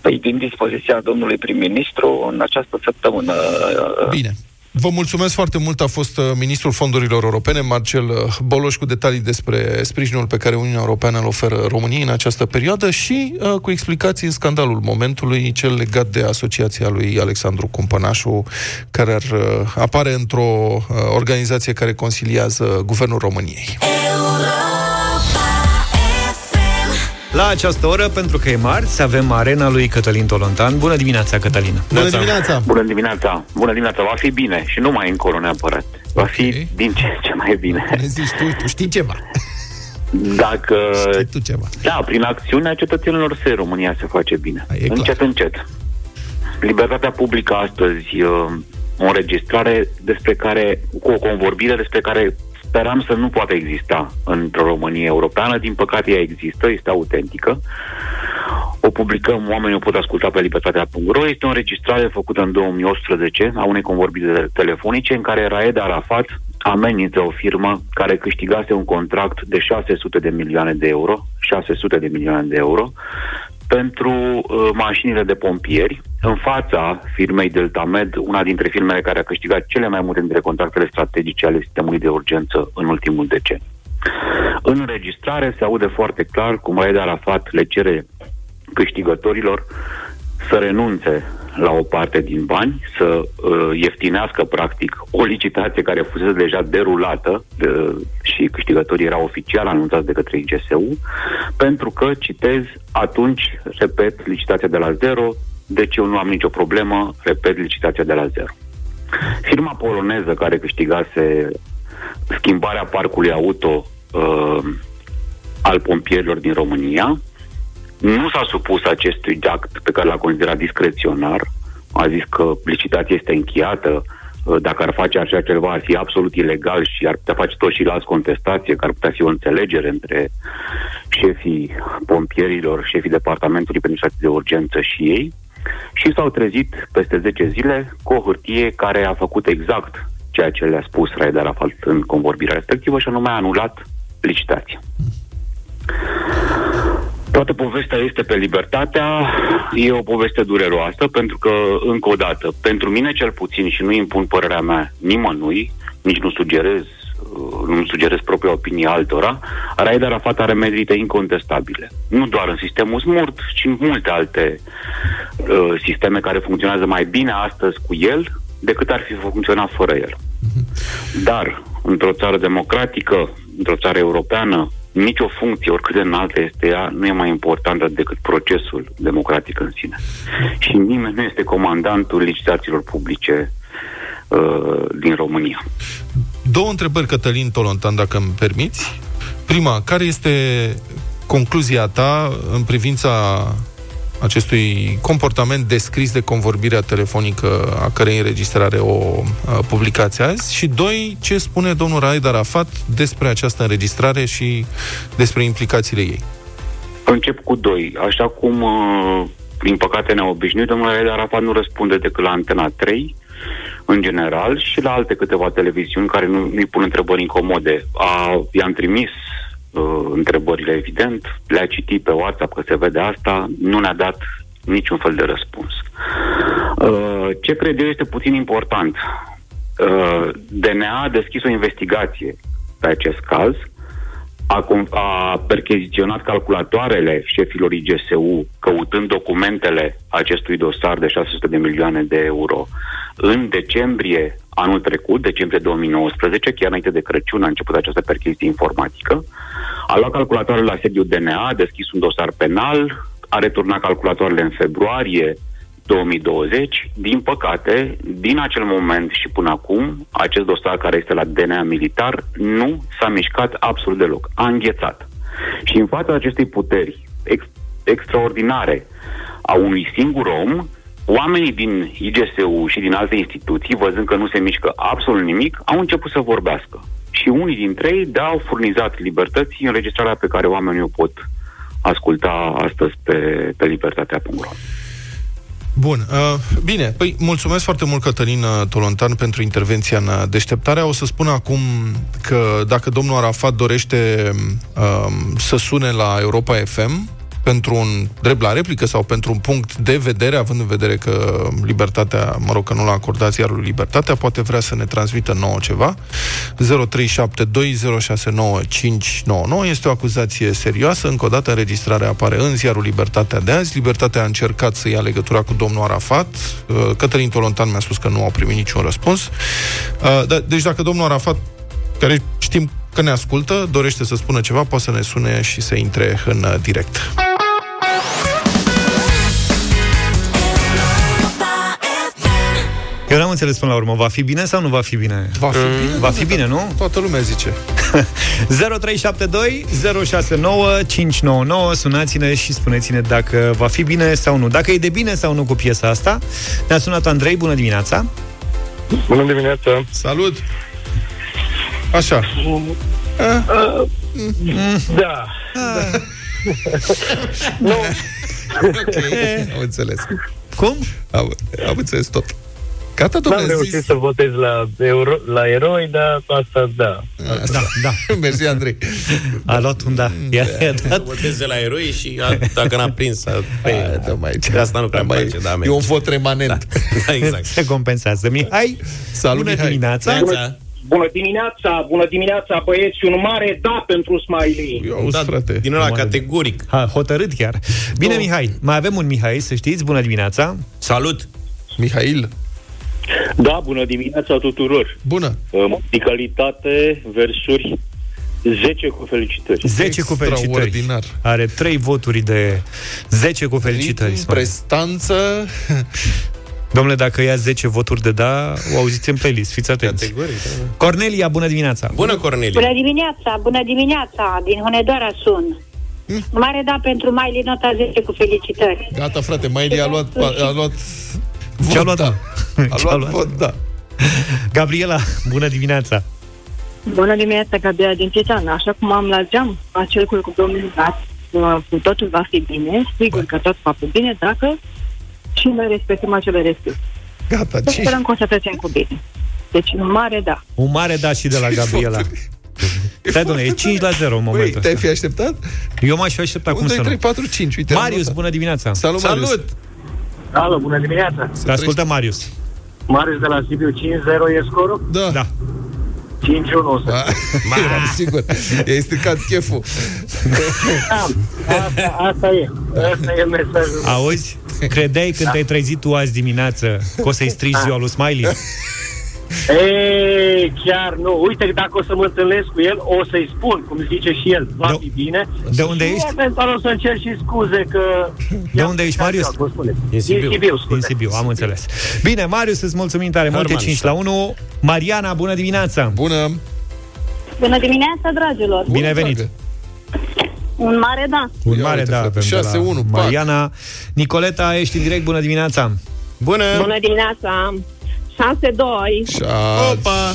L: Păi, din dispoziția domnului prim-ministru, în această săptămână. uh,
B: Bine. Vă mulțumesc foarte mult. A fost uh, ministrul fondurilor europene, Marcel uh, Boloș, cu detalii despre sprijinul pe care Uniunea Europeană îl oferă României în această perioadă și uh, cu explicații în scandalul momentului, cel legat de asociația lui Alexandru Cumpănașu, care ar, uh, apare într-o uh, organizație care consiliază Guvernul României.
A: La această oră, pentru că e marți, avem arena lui Cătălin Tolontan. Bună dimineața, Cătălin!
B: Bună dimineața!
M: Bună dimineața! Bună dimineața! Va fi bine și nu mai încolo neapărat. Va fi din ce în ce mai bine.
B: Ne zici tu, tu știi ceva.
M: Dacă...
B: Știi tu ceva.
M: Da, prin acțiunea cetățenilor se România se face bine. încet,
B: clar.
M: încet. Libertatea publică astăzi, uh, o înregistrare despre care, cu o convorbire despre care speram să nu poată exista într-o Românie europeană. Din păcate ea există, este autentică. O publicăm, oamenii o pot asculta pe libertatea.ro. Este o înregistrare făcută în 2018 a unei convorbiri telefonice în care Raed Arafat amenință o firmă care câștigase un contract de 600 de milioane de euro, 600 de milioane de euro, pentru uh, mașinile de pompieri, în fața firmei Deltamed, una dintre firmele care a câștigat cele mai multe dintre contractele strategice ale sistemului de urgență în ultimul deceniu. În înregistrare se aude foarte clar cum Raed Arafat le cere câștigătorilor să renunțe la o parte din bani, să uh, ieftinească practic o licitație care fusese deja derulată de, și câștigătorii erau oficial anunțați de către IGSU, pentru că, citez, atunci, repet, licitația de la zero, deci eu nu am nicio problemă, repet, licitația de la zero. Firma poloneză care câștigase schimbarea parcului auto uh, al pompierilor din România nu s-a supus acestui act pe care l-a considerat discreționar. A zis că licitația este încheiată, uh, dacă ar face așa ceva ar fi absolut ilegal și ar putea face tot și la alți contestație, că ar putea fi o înțelegere între șefii pompierilor, șefii departamentului pentru situații de urgență și ei. Și s-au trezit peste 10 zile cu o hârtie care a făcut exact ceea ce le-a spus Raed Arafat în convorbirea respectivă și anume a anulat licitația. Toată povestea este pe libertatea, e o poveste dureroasă, pentru că, încă o dată, pentru mine cel puțin, și nu impun părerea mea nimănui, nici nu sugerez, uh, nu sugerez propria opinie altora, Raed Arafat are merite incontestabile. Nu doar în sistemul SMURT, ci în multe alte uh, sisteme care funcționează mai bine astăzi cu el decât ar fi funcționat fără el. Dar, într-o țară democratică, într-o țară europeană, nicio funcție, oricât de înaltă este ea, nu e mai importantă decât procesul democratic în sine. Și nimeni nu este comandantul licitațiilor publice uh, din România.
B: Două întrebări, Cătălin Tolontan, dacă îmi permiți. Prima, care este concluzia ta în privința acestui comportament descris de convorbirea telefonică a cărei înregistrare o uh, publicați azi și doi, ce spune domnul Raed Arafat despre această înregistrare și despre implicațiile ei?
M: Încep cu doi. Așa cum, uh, din păcate, ne-au obișnuit, domnul Raed Arafat nu răspunde decât la Antena 3, în general, și la alte câteva televiziuni care nu, nu-i pun întrebări incomode. A, i-am trimis uh, întrebările, evident, le-a citit pe WhatsApp că se vede asta, nu ne-a dat niciun fel de răspuns. Uh, ce cred eu este puțin important. Uh, DNA a deschis o investigație pe acest caz, a, com- a percheziționat calculatoarele șefilor IGSU căutând documentele acestui dosar de 600 de milioane de euro în decembrie anul trecut, decembrie 2019, chiar înainte de Crăciun a început această percheziție informatică, a luat calculatoarele la sediu DNA, a deschis un dosar penal, a returnat calculatoarele în februarie 2020. Din păcate, din acel moment și până acum, acest dosar care este la DNA militar nu s-a mișcat absolut deloc. A înghețat. Și în fața acestei puteri ex- extraordinare a unui singur om, oamenii din IGSU și din alte instituții, văzând că nu se mișcă absolut nimic, au început să vorbească. Și unii dintre ei da, au furnizat libertății înregistrarea pe care oamenii o pot asculta astăzi pe, pe libertatea.ro.
B: Bun, uh, bine, păi mulțumesc foarte mult Cătălin uh, Tolontan pentru intervenția în uh, deșteptarea. O să spun acum că dacă domnul Arafat dorește uh, să sune la Europa FM, pentru un drept la replică sau pentru un punct de vedere, având în vedere că libertatea, mă rog, că nu l-a acordat ziarul Libertatea, poate vrea să ne transmită nouă ceva. 0372069599 este o acuzație serioasă. Încă o dată, înregistrarea apare în ziarul Libertatea de azi. Libertatea a încercat să ia legătura cu domnul Arafat. Uh, Cătălin Tolontan mi-a spus că nu au primit niciun răspuns. Uh, da, deci dacă domnul Arafat care știm că ne ascultă, dorește să spună ceva, poate să ne sune și să intre în uh, direct.
A: Eu n-am înțeles până la urmă, va fi bine sau nu va fi bine?
B: Va fi bine,
A: Va fi bine, nu?
B: Toată lumea zice.
A: 0372 069 599 Sunați-ne și spuneți-ne dacă va fi bine sau nu. Dacă e de bine sau nu cu piesa asta. Ne-a sunat Andrei, bună dimineața!
N: Bună dimineața!
B: Salut! Așa.
N: Da.
B: nu. ok, am înțeles.
A: Cum?
B: Am, am înțeles tot. Gata,
N: N-am
B: domnule,
N: reușit
B: zis.
N: să votez la, euro, la eroi, dar asta da.
A: Da, da.
B: Mersi, Andrei.
A: A luat un da. I-a, i-a
C: Să
A: dat.
C: voteze la eroi și a, dacă n-a prins, a,
B: Păi, dă mai aici.
C: de asta nu prea
B: mai,
C: place, da,
B: E
C: merge.
B: un vot remanent.
C: Da, exact.
A: Se compensează. Mihai,
B: Salut,
A: bună
B: Mihai.
A: dimineața!
C: Neața.
O: Bună dimineața, bună dimineața, băieți, un mare da pentru Smiley.
B: Eu auzi,
C: Da,
B: frate.
C: din ăla categoric.
A: Ha, hotărât chiar. Bine, Mihai, mai avem un Mihai, să știți. Bună dimineața!
C: Salut!
B: Mihail,
O: Da, bună dimineața tuturor.
B: bună.
O: Uh, Musicalitate, versuri, 10 cu felicitări.
A: 10 cu felicitări.
B: Extraordinar.
A: Are 3 voturi de 10 cu felicitări.
B: Ritm,
A: Smiley.
B: prestanță,
A: Domnule, dacă ia 10 voturi de da, o auziți în playlist, fiți atenți.
C: Categoric. da.
A: Cornelia, bună dimineața!
C: Bună, Cornelia!
P: Bună dimineața, bună dimineața, din Hunedoara sun. Mare da pentru Miley, nota 10 cu felicitări.
B: Gata, frate, Miley a luat, a, a luat vot,
A: Ce-a luat,
B: da.
A: mă?
B: A
A: Ce-a
B: luat
A: luat?
B: vot, da.
A: Gabriela, bună dimineața!
Q: Bună dimineața, Gabriela din Titan. Așa cum am la geam acel cu cu domnul Dat, cu totul va fi bine, sigur că tot va fi bine dacă și noi respectăm acele restricții.
B: Gata,
Q: Să
B: ce
Q: sperăm că o să trecem cu bine. Deci, un mare da.
A: Un mare da și de la Gabriela. Stai, domnule, e 5 la 0 în
B: Băi,
A: momentul
B: te-ai
A: ăsta.
B: fi așteptat?
A: Eu m-aș fi așteptat,
B: 1,
A: cum
B: 2,
A: să
B: 3,
A: nu?
B: 4, 5. Uite, am
A: Marius,
B: notat.
A: bună dimineața!
B: Salut, Marius.
C: Salut!
O: Alo, bună dimineața!
A: Te ascultă Marius.
O: Marius de la Sibiu, 5-0 e scorul?
B: Da.
A: Da.
O: 5-1 o să
B: Ah, Eram sigur. I-ai stricat cheful.
O: am. Asta, asta e. Asta e mesajul.
A: Auzi? Credeai când te-ai trezit tu azi dimineață că o să-i strigi ziua lui Smiley?
O: Ei, chiar nu. Uite, dacă o să mă întâlnesc cu el, o să-i spun, cum zice și el, va fi bine.
A: de unde
O: și
A: ești?
O: eventual o să încerc și scuze că...
A: De unde ești, Marius?
O: Din Sibiu. Din Sibiu, scuze.
A: Din Sibiu, am înțeles. Bine, Marius, îți mulțumim tare mult, e 5 la 1. Mariana, bună dimineața!
B: Bună!
R: Bună dimineața, dragilor!
A: Bine ai venit!
R: Un mare da.
A: Un mare
B: uite,
A: da
B: frate,
A: avem de
B: 6-1,
A: la
B: pac.
A: Mariana. Nicoleta, ești în direct, bună dimineața!
C: Bună!
R: Bună dimineața! 6-2.
B: Opa!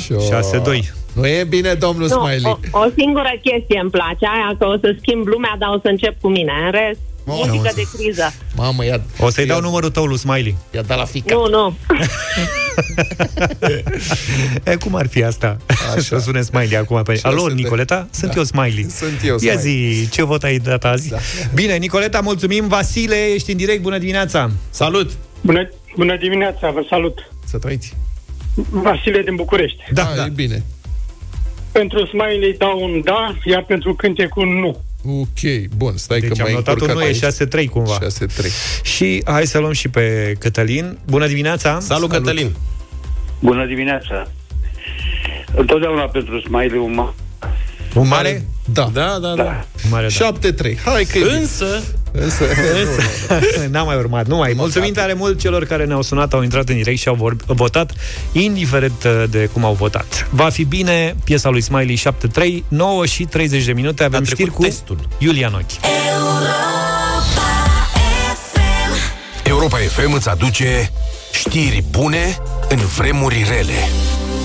A: 6-2.
B: Nu e bine, domnul
R: Nu,
B: Smiley.
R: o, o singură chestie îmi place, aia că o să schimb lumea, dar o să încep cu mine. În rest,
B: Mamă.
R: muzică de criză.
B: Mamă, ia,
A: O să-i dau numărul tău lui Smiley.
B: ia dat la fica.
R: Nu, nu.
A: E, cum ar fi asta? Așa. Să sune Smiley acum pe...
B: Și
A: Alo,
B: să te-
A: Nicoleta? Sunt
B: Da.
A: eu Smiley.
B: Sunt eu
A: Ia
B: Smiley.
A: zi, ce vot ai dat azi? Da. Bine, Nicoleta, mulțumim. Vasile, ești în direct, bună dimineața!
C: Salut!
S: Bună, bună dimineața, vă salut.
B: Să trăiți.
S: Vasile din București.
A: Da,
B: da. E bine.
S: Pentru Smiley dau un da, iar pentru cântec un nu.
B: Ok, bun, stai
A: Deci
B: că
A: am
B: mai
A: notat un nu, e 6-3 cumva.
B: 6-3.
A: Și hai să luăm și pe Cătălin. Bună dimineața!
C: Salut, Cătălin!
N: Bună dimineața! Întotdeauna pentru Smiley un ma-
A: Un mare?
B: Da.
C: Da, da, da.
A: Un mare da.
B: 7-3. Hai că e bine.
C: Însă,
B: Însă,
A: N-a mai urmat, nu mai. Mulțumim tare mult celor care ne-au sunat, au intrat în direct și au vor- votat, indiferent uh, de cum au votat. Va fi bine, piesa lui Smiley 7-3, 9 și 30 de minute, avem știri cu
C: testul.
A: Iulian Ochi.
T: Europa FM îți aduce știri bune în vremuri rele.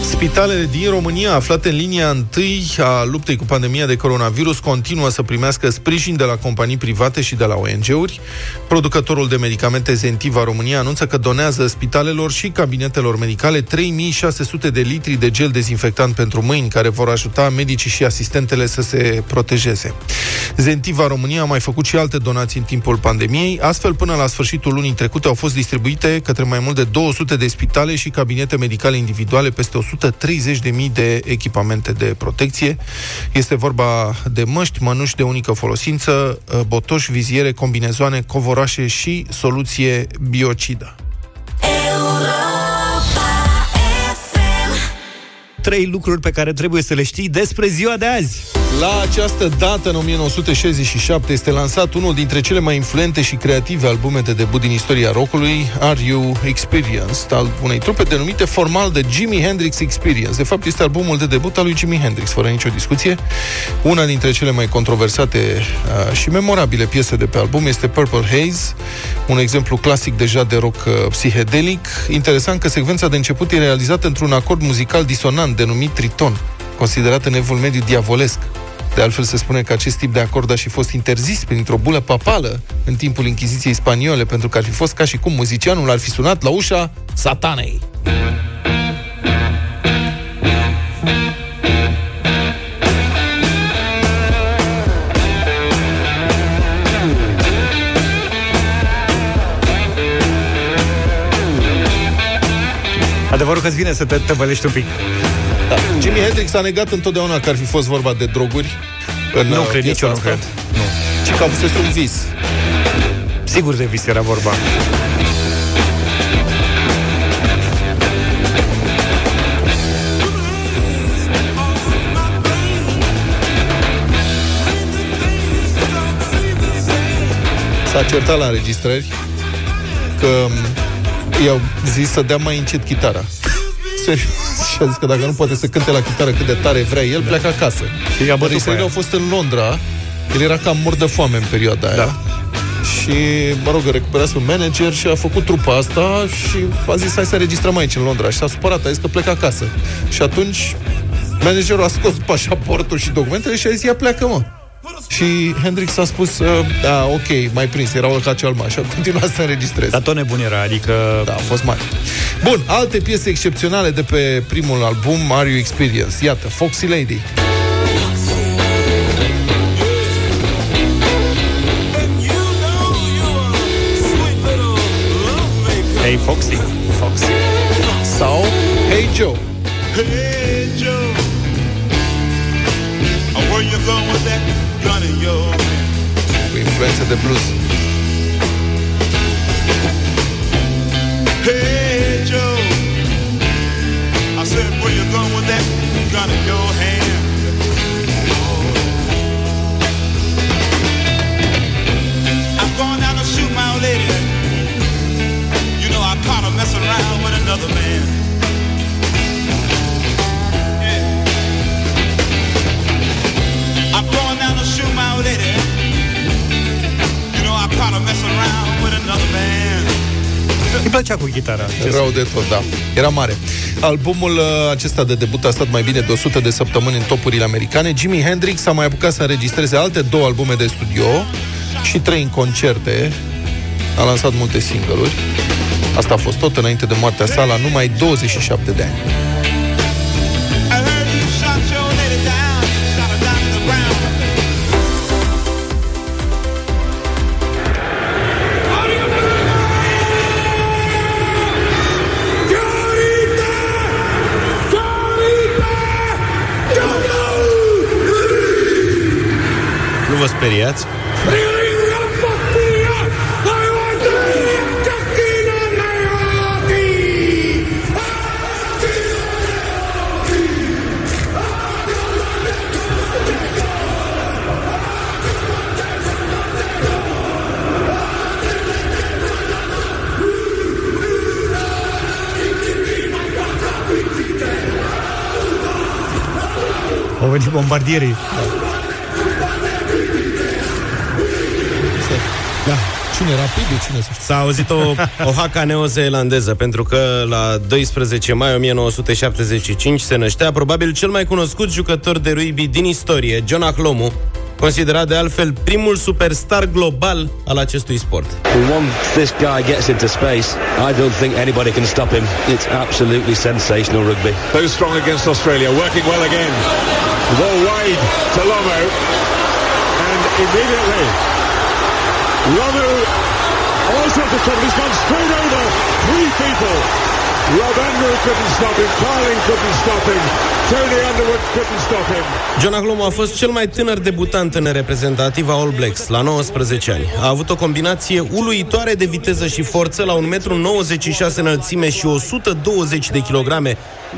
B: Spitalele din România, aflate în linia întâi a luptei cu pandemia de coronavirus, continuă să primească sprijin de la companii private și de la ONG-uri. Producătorul de medicamente Zentiva România anunță că donează spitalelor și cabinetelor medicale 3600 de litri de gel dezinfectant pentru mâini, care vor ajuta medicii și asistentele să se protejeze. Zentiva România a mai făcut și alte donații în timpul pandemiei. Astfel, până la sfârșitul lunii trecute au fost distribuite către mai mult de 200 de spitale și cabinete medicale individuale peste 130.000 de echipamente de protecție. Este vorba de măști, mănuși de unică folosință, botoși, viziere, combinezoane, covorașe și soluție biocidă.
A: Trei lucruri pe care trebuie să le știi despre ziua de azi.
B: La această dată, în 1967, este lansat unul dintre cele mai influente și creative albume de debut din istoria rockului, Are You Experienced, al unei trupe denumite formal de Jimi Hendrix Experience. De fapt, este albumul de debut al lui Jimi Hendrix, fără nicio discuție. Una dintre cele mai controversate uh, și memorabile piese de pe album este Purple Haze, un exemplu clasic deja de rock uh, psihedelic. Interesant că secvența de început e realizată într-un acord muzical disonant denumit triton, considerat în evul mediu diavolesc. De altfel se spune că acest tip de acord a și fost interzis printr-o bulă papală în timpul Inchiziției spaniole, pentru că ar fi fost ca și cum muzicianul ar fi sunat la ușa satanei.
A: Adevărul că-ți vine să te tăvălești un pic.
B: Da. Jimi Hendrix a negat întotdeauna că ar fi fost vorba de droguri. În
A: Nu
B: uh,
A: cred, nici
B: piesa
A: eu nu
B: asta.
A: cred. Nu.
B: Ci că a fost un vis.
A: Sigur de vis era vorba.
B: S-a certat la înregistrări că m, i-au zis să dea mai încet chitara. Serios. Și a zis că dacă nu poate să cânte la chitară cât de tare vrea el, pleacă acasă.
A: Și i-a bătut pe
B: Înregistrările
A: aia.
B: au fost în Londra. El era cam mort de foame în perioada aia. Da. Și, mă rog, a recuperat un manager și a făcut trupa asta și a zis hai să înregistrăm aici în Londra. Și s-a supărat, a zis că plecă acasă. Și atunci managerul a scos pașaportul și documentele și a zis ia pleacă, mă. Și Hendrix a spus, uh, da, ok, mai prins, era o cacealma și a continuat să înregistreze.
A: Dar tot nebun era, adică...
B: Da, a fost mare. Bun, alte piese excepționale de pe primul album, Mario Experience. Iată, Foxy Lady.
A: Hey Foxy,
B: Foxy. Sau Hey Joe.
D: Hey Joe. Where you going with that gun in your...
B: Cu de blues.
D: Another man. Yeah. I'm going down to shoot my old lady. You know I caught her messing around with another man.
A: Îi plăcea cu chitara.
B: Rău de tot, da. Era mare. Albumul uh, acesta de debut a stat mai bine de 100 de săptămâni în topurile americane. Jimi Hendrix a mai apucat să înregistreze alte două albume de studio și trei în concerte. A lansat multe single-uri. Asta a fost tot înainte de moartea sa la numai 27 de ani.
D: I heard you
A: Au venit bombardierii.
B: Da. Cine? Rapid? Cine să
C: S-a auzit o, o haca neozeelandeză, pentru că la 12 mai 1975 se năștea probabil cel mai cunoscut jucător de rugby din istorie, John Ahlomu, considerat de altfel primul superstar global al acestui sport.
U: Once this guy gets into space, I don't think anybody can stop him. It's absolutely sensational rugby.
V: Those strong against Australia, working well again. Ball wide to Lomo. And immediately, Lomo also the top. He's gone straight over three people. Rob Andrew couldn't stop him. Carling couldn't stop him. Tony Underwood couldn't stop him.
C: John Ahlomu a fost cel mai tânăr debutant în reprezentativa All Blacks, la 19 ani. A avut o combinație uluitoare de viteză și forță la 1,96 m înălțime și 120 de kilograme.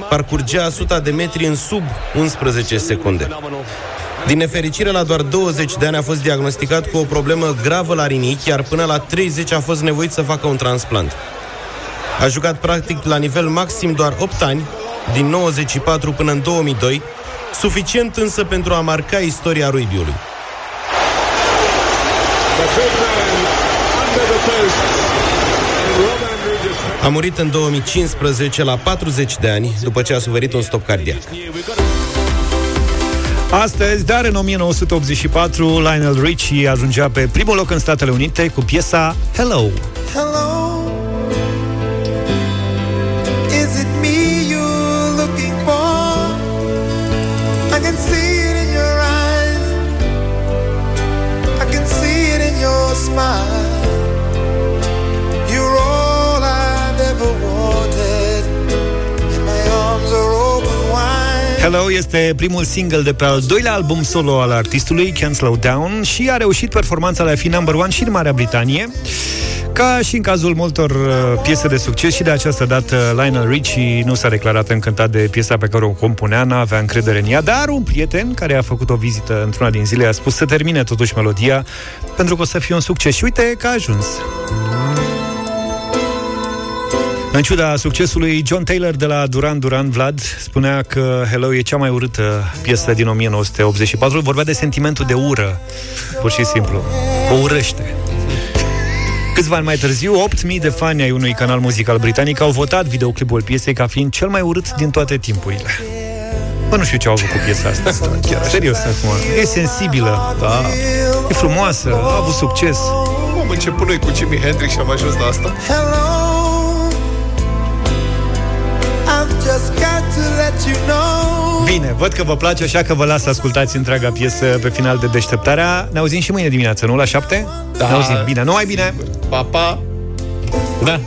C: Parcurgea 100 de metri în sub 11 secunde. Din nefericire, la doar 20 de ani a fost diagnosticat cu o problemă gravă la rinichi, iar până la 30 a fost nevoit să facă un transplant. A jucat practic la nivel maxim doar 8 ani, din 94 până în 2002, suficient însă pentru a marca istoria rugby-ului.
V: The big man under the posts. And Rob Andrew just
C: A murit în 2015 la 40 de ani, după ce a suferit un stop cardiac.
A: Astăzi, dar în 1984, Lionel Richie ajungea pe primul loc în Statele Unite cu piesa Hello.
D: Hello.
A: Hello este primul single de pe al doilea album solo al artistului, Can't Slow Down, și a reușit performanța de a fi number one și în Marea Britanie. Ca și în cazul multor uh, piese de succes și de această dată Lionel Richie nu s-a declarat încântat de piesa pe care o compunea, n-avea încredere în ea, dar un prieten care a făcut o vizită într-una din zile a spus să termine totuși melodia pentru că o să fie un succes și uite că a ajuns. În ciuda succesului, John Taylor de la Duran Duran Vlad spunea că Hello e cea mai urâtă piesă din 1984. Vorbea de sentimentul de ură, pur și simplu. O urăște. Câțiva ani mai târziu, 8.000 de fani ai unui canal muzical britanic au votat videoclipul piesei ca fiind cel mai urât din toate timpurile. Bă, nu știu ce au avut cu piesa asta. Chiar serios acum. E sensibilă, da. e frumoasă, a avut succes.
B: Am început noi cu Jimi Hendrix și am ajuns la asta.
D: Hello.
A: Bine, văd că vă place, așa că vă las să ascultați întreaga piesă pe final de deșteptarea. Ne auzim și mâine dimineață, nu? La șapte?
B: Da.
A: Ne auzim. Bine, nu mai bine!
B: Pa, pa!
C: Da,